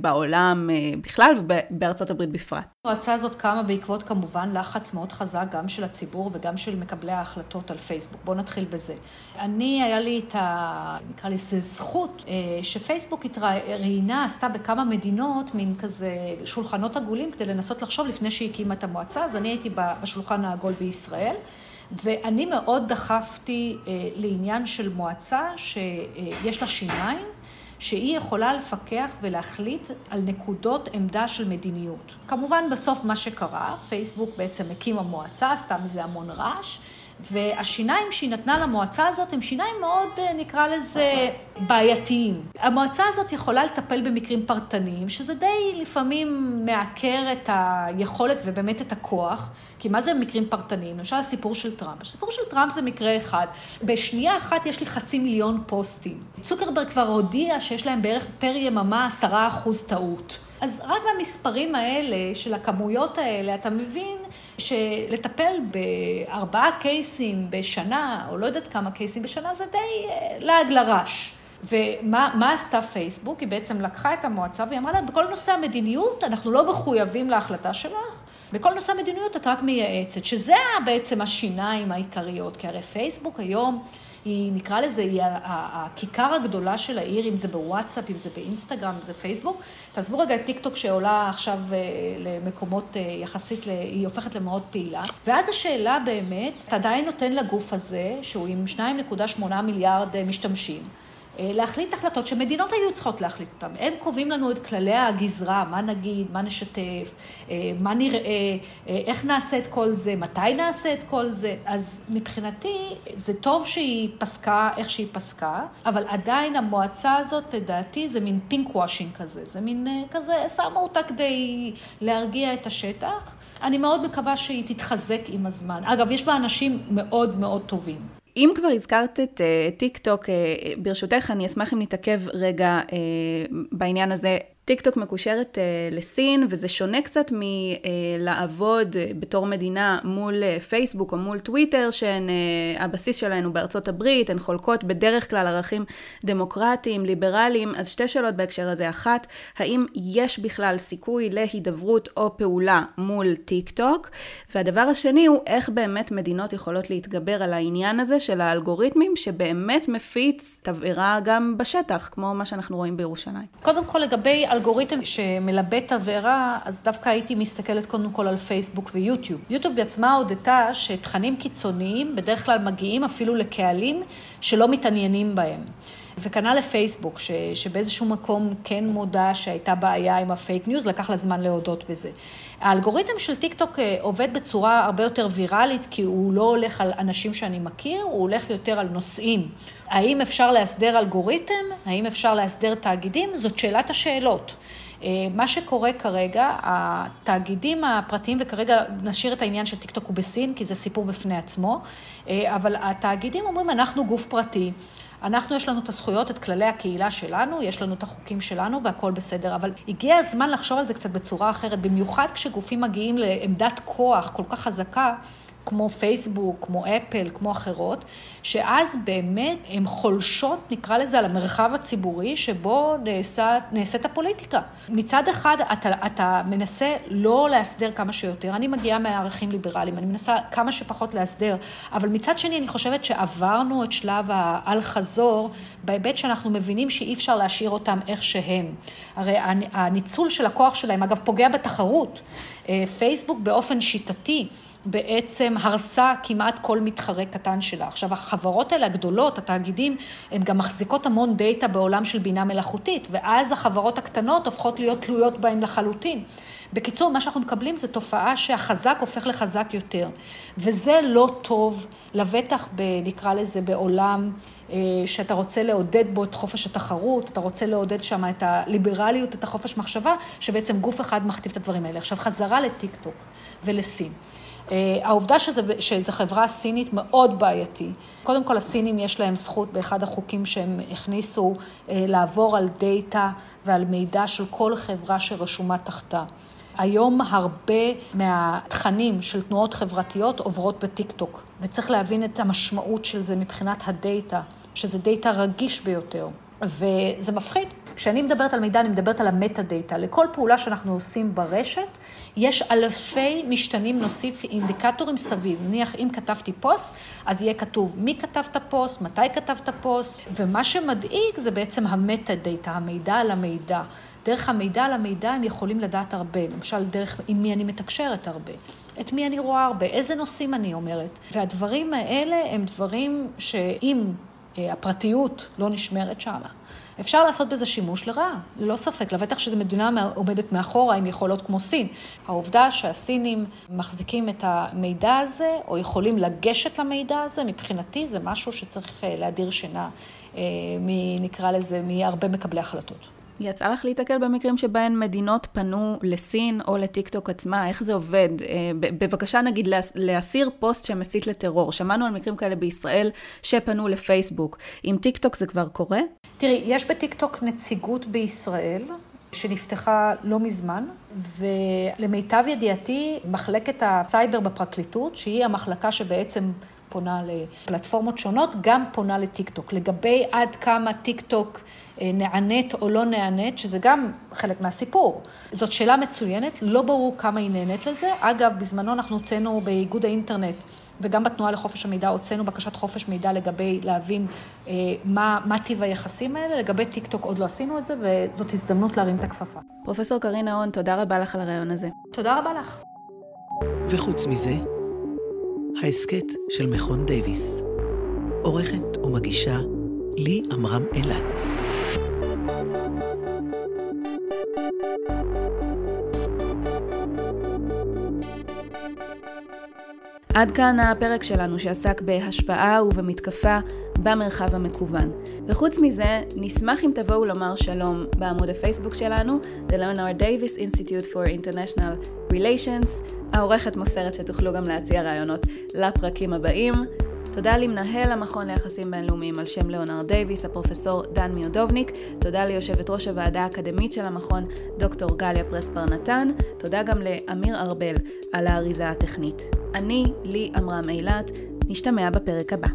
Speaker 2: בעולם בכלל ובארצות הברית בפרט?
Speaker 5: המועצה הזאת קמה בעקבות כמובן לחץ מאוד חזק גם של הציבור וגם של מקבלי ההחלטות על פייסבוק. בואו נתחיל בזה. אני, היה לי את ה... נקרא לזה זכות, אה, שפייסבוק ראיינה, עשתה בכמה מדינות מין כזה שולחנות עגולים כדי לנסות לחשוב לפני שהיא הקימה את המועצה, אז אני הייתי בשולחן העגול בישראל. ואני מאוד דחפתי אה, לעניין של מועצה שיש לה שיניים, שהיא יכולה לפקח ולהחליט על נקודות עמדה של מדיניות. כמובן, בסוף מה שקרה, פייסבוק בעצם הקימה מועצה, עשתה מזה המון רעש. והשיניים שהיא נתנה למועצה הזאת הם שיניים מאוד, אה, נקרא לזה, בעייתיים. המועצה הזאת יכולה לטפל במקרים פרטניים, שזה די לפעמים מעקר את היכולת ובאמת את הכוח, כי מה זה מקרים פרטניים? למשל הסיפור של טראמפ. הסיפור של טראמפ זה מקרה אחד. בשנייה אחת יש לי חצי מיליון פוסטים. צוקרברג כבר הודיע שיש להם בערך פר יממה עשרה אחוז טעות. אז רק במספרים האלה, של הכמויות האלה, אתה מבין שלטפל בארבעה קייסים בשנה, או לא יודעת כמה קייסים בשנה, זה די אה, לעג לרש. ומה עשתה פייסבוק? היא בעצם לקחה את המועצה והיא אמרה לה, בכל נושא המדיניות, אנחנו לא מחויבים להחלטה שלך, בכל נושא המדיניות את רק מייעצת, שזה בעצם השיניים העיקריות, כי הרי פייסבוק היום... היא, נקרא לזה, היא הכיכר הגדולה של העיר, אם זה בוואטסאפ, אם זה באינסטגרם, אם זה פייסבוק. תעזבו רגע את טיק טוק שעולה עכשיו אה, למקומות אה, יחסית, היא הופכת למאוד פעילה. ואז השאלה באמת, אתה עדיין נותן לגוף הזה, שהוא עם 2.8 מיליארד אה, משתמשים, להחליט החלטות שמדינות היו צריכות להחליט אותן. הם קובעים לנו את כללי הגזרה, מה נגיד, מה נשתף, אה, מה נראה, אה, איך נעשה את כל זה, מתי נעשה את כל זה. אז מבחינתי, זה טוב שהיא פסקה איך שהיא פסקה, אבל עדיין המועצה הזאת, לדעתי, זה מין pinkwashing כזה. זה מין כזה, שמה אותה כדי להרגיע את השטח. אני מאוד מקווה שהיא תתחזק עם הזמן. אגב, יש בה אנשים מאוד מאוד טובים.
Speaker 2: אם כבר הזכרת את אה, טיק טוק, אה, ברשותך, אני אשמח אם נתעכב רגע בעניין הזה. טיק טוק מקושרת אה, לסין, וזה שונה קצת מלעבוד אה, בתור מדינה מול אה, פייסבוק או מול טוויטר, שהן, אה, הבסיס שלהן הוא בארצות הברית, הן חולקות בדרך כלל ערכים דמוקרטיים, ליברליים. אז שתי שאלות בהקשר הזה. אחת, האם יש בכלל סיכוי להידברות או פעולה מול טיק טוק? והדבר השני הוא איך באמת מדינות יכולות להתגבר על העניין הזה של האלגוריתמים, שבאמת מפיץ תבערה גם בשטח, כמו מה שאנחנו רואים בירושלים.
Speaker 5: קודם כל לגבי אלגוריתם שמלבה תבערה, אז דווקא הייתי מסתכלת קודם כל על פייסבוק ויוטיוב. יוטיוב בעצמה הודתה שתכנים קיצוניים בדרך כלל מגיעים אפילו לקהלים שלא מתעניינים בהם. וכנ"ל לפייסבוק, ש, שבאיזשהו מקום כן מודה שהייתה בעיה עם הפייק ניוז, לקח לה זמן להודות בזה. האלגוריתם של טיק טוק אה, עובד בצורה הרבה יותר ויראלית, כי הוא לא הולך על אנשים שאני מכיר, הוא הולך יותר על נושאים. האם אפשר להסדר אלגוריתם? האם אפשר להסדר תאגידים? זאת שאלת השאלות. אה, מה שקורה כרגע, התאגידים הפרטיים, וכרגע נשאיר את העניין של טיקטוק הוא בסין, כי זה סיפור בפני עצמו, אה, אבל התאגידים אומרים, אנחנו גוף פרטי. אנחנו, יש לנו את הזכויות, את כללי הקהילה שלנו, יש לנו את החוקים שלנו והכול בסדר, אבל הגיע הזמן לחשוב על זה קצת בצורה אחרת, במיוחד כשגופים מגיעים לעמדת כוח כל כך חזקה. כמו פייסבוק, כמו אפל, כמו אחרות, שאז באמת הן חולשות, נקרא לזה, על המרחב הציבורי שבו נעשה, נעשית הפוליטיקה. מצד אחד, אתה, אתה מנסה לא להסדר כמה שיותר. אני מגיעה מערכים ליברליים, אני מנסה כמה שפחות להסדר, אבל מצד שני, אני חושבת שעברנו את שלב האל-חזור, בהיבט שאנחנו מבינים שאי אפשר להשאיר אותם איך שהם. הרי הניצול של הכוח שלהם, אגב, פוגע בתחרות. אה, פייסבוק באופן שיטתי, בעצם הרסה כמעט כל מתחרה קטן שלה. עכשיו, החברות האלה הגדולות, התאגידים, הן גם מחזיקות המון דאטה בעולם של בינה מלאכותית, ואז החברות הקטנות הופכות להיות תלויות בהן לחלוטין. בקיצור, מה שאנחנו מקבלים זה תופעה שהחזק הופך לחזק יותר, וזה לא טוב, לבטח, ב, נקרא לזה, בעולם אה, שאתה רוצה לעודד בו את חופש התחרות, אתה רוצה לעודד שם את הליברליות, את החופש מחשבה, שבעצם גוף אחד מכתיב את הדברים האלה. עכשיו, חזרה לטיק-טוק ולסין. אה, העובדה שזה, שזו חברה סינית מאוד בעייתי. קודם כל, הסינים יש להם זכות באחד החוקים שהם הכניסו אה, לעבור על דאטה ועל מידע של כל חברה שרשומה תחתה. היום הרבה מהתכנים של תנועות חברתיות עוברות בטיקטוק, וצריך להבין את המשמעות של זה מבחינת הדאטה, שזה דאטה רגיש ביותר. וזה מפחיד. כשאני מדברת על מידע, אני מדברת על המטא דאטה. לכל פעולה שאנחנו עושים ברשת, יש אלפי משתנים נוספים אינדיקטורים סביב. נניח, אם כתבתי פוסט, אז יהיה כתוב מי כתב את הפוסט, מתי כתב את הפוסט, ומה שמדאיג זה בעצם המטא דאטה, המידע על המידע. דרך המידע על המידע הם יכולים לדעת הרבה, למשל דרך עם מי אני מתקשרת הרבה, את מי אני רואה הרבה, איזה נושאים אני אומרת. והדברים האלה הם דברים שאם אה, הפרטיות לא נשמרת שם. אפשר לעשות בזה שימוש לרעה, ללא ספק, לבטח שזו מדינה עומדת מאחורה עם יכולות כמו סין. העובדה שהסינים מחזיקים את המידע הזה, או יכולים לגשת למידע הזה, מבחינתי זה משהו שצריך אה, להדיר שינה, אה, נקרא לזה, מהרבה מקבלי החלטות.
Speaker 2: יצא לך להתקל במקרים שבהן מדינות פנו לסין או לטיקטוק עצמה? איך זה עובד? אה, בבקשה נגיד להסיר פוסט שמסית לטרור. שמענו על מקרים כאלה בישראל שפנו לפייסבוק. עם טיקטוק זה כבר קורה?
Speaker 5: תראי, יש בטיקטוק נציגות בישראל. שנפתחה לא מזמן, ולמיטב ידיעתי, מחלקת הסייבר בפרקליטות, שהיא המחלקה שבעצם פונה לפלטפורמות שונות, גם פונה לטיקטוק. לגבי עד כמה טיקטוק נענית או לא נענית, שזה גם חלק מהסיפור. זאת שאלה מצוינת, לא ברור כמה היא נענית לזה. אגב, בזמנו אנחנו הוצאנו באיגוד האינטרנט וגם בתנועה לחופש המידע הוצאנו בקשת חופש מידע לגבי להבין אה, מה, מה טיב היחסים האלה. לגבי טיקטוק עוד לא עשינו את זה, וזאת הזדמנות להרים את הכפפה.
Speaker 2: פרופסור קרין נהון, תודה רבה לך על הריאיון הזה.
Speaker 5: תודה רבה לך.
Speaker 1: וחוץ מזה, ההסכת של מכון דייוויס. עורכת ומגישה לי עמרם אילת.
Speaker 2: עד כאן הפרק שלנו שעסק בהשפעה ובמתקפה במרחב המקוון. וחוץ מזה, נשמח אם תבואו לומר שלום בעמוד הפייסבוק שלנו, The Leonard Davis Institute for International Relations. העורכת מוסרת שתוכלו גם להציע רעיונות לפרקים הבאים. תודה למנהל המכון ליחסים בינלאומיים על שם ליאונרד דייוויס, הפרופסור דן מיודובניק. תודה ליושבת ראש הוועדה האקדמית של המכון, דוקטור גליה פרספר נתן. תודה גם לאמיר ארבל על האריזה הטכנית. אני, לי עמרם אילת, נשתמע בפרק הבא.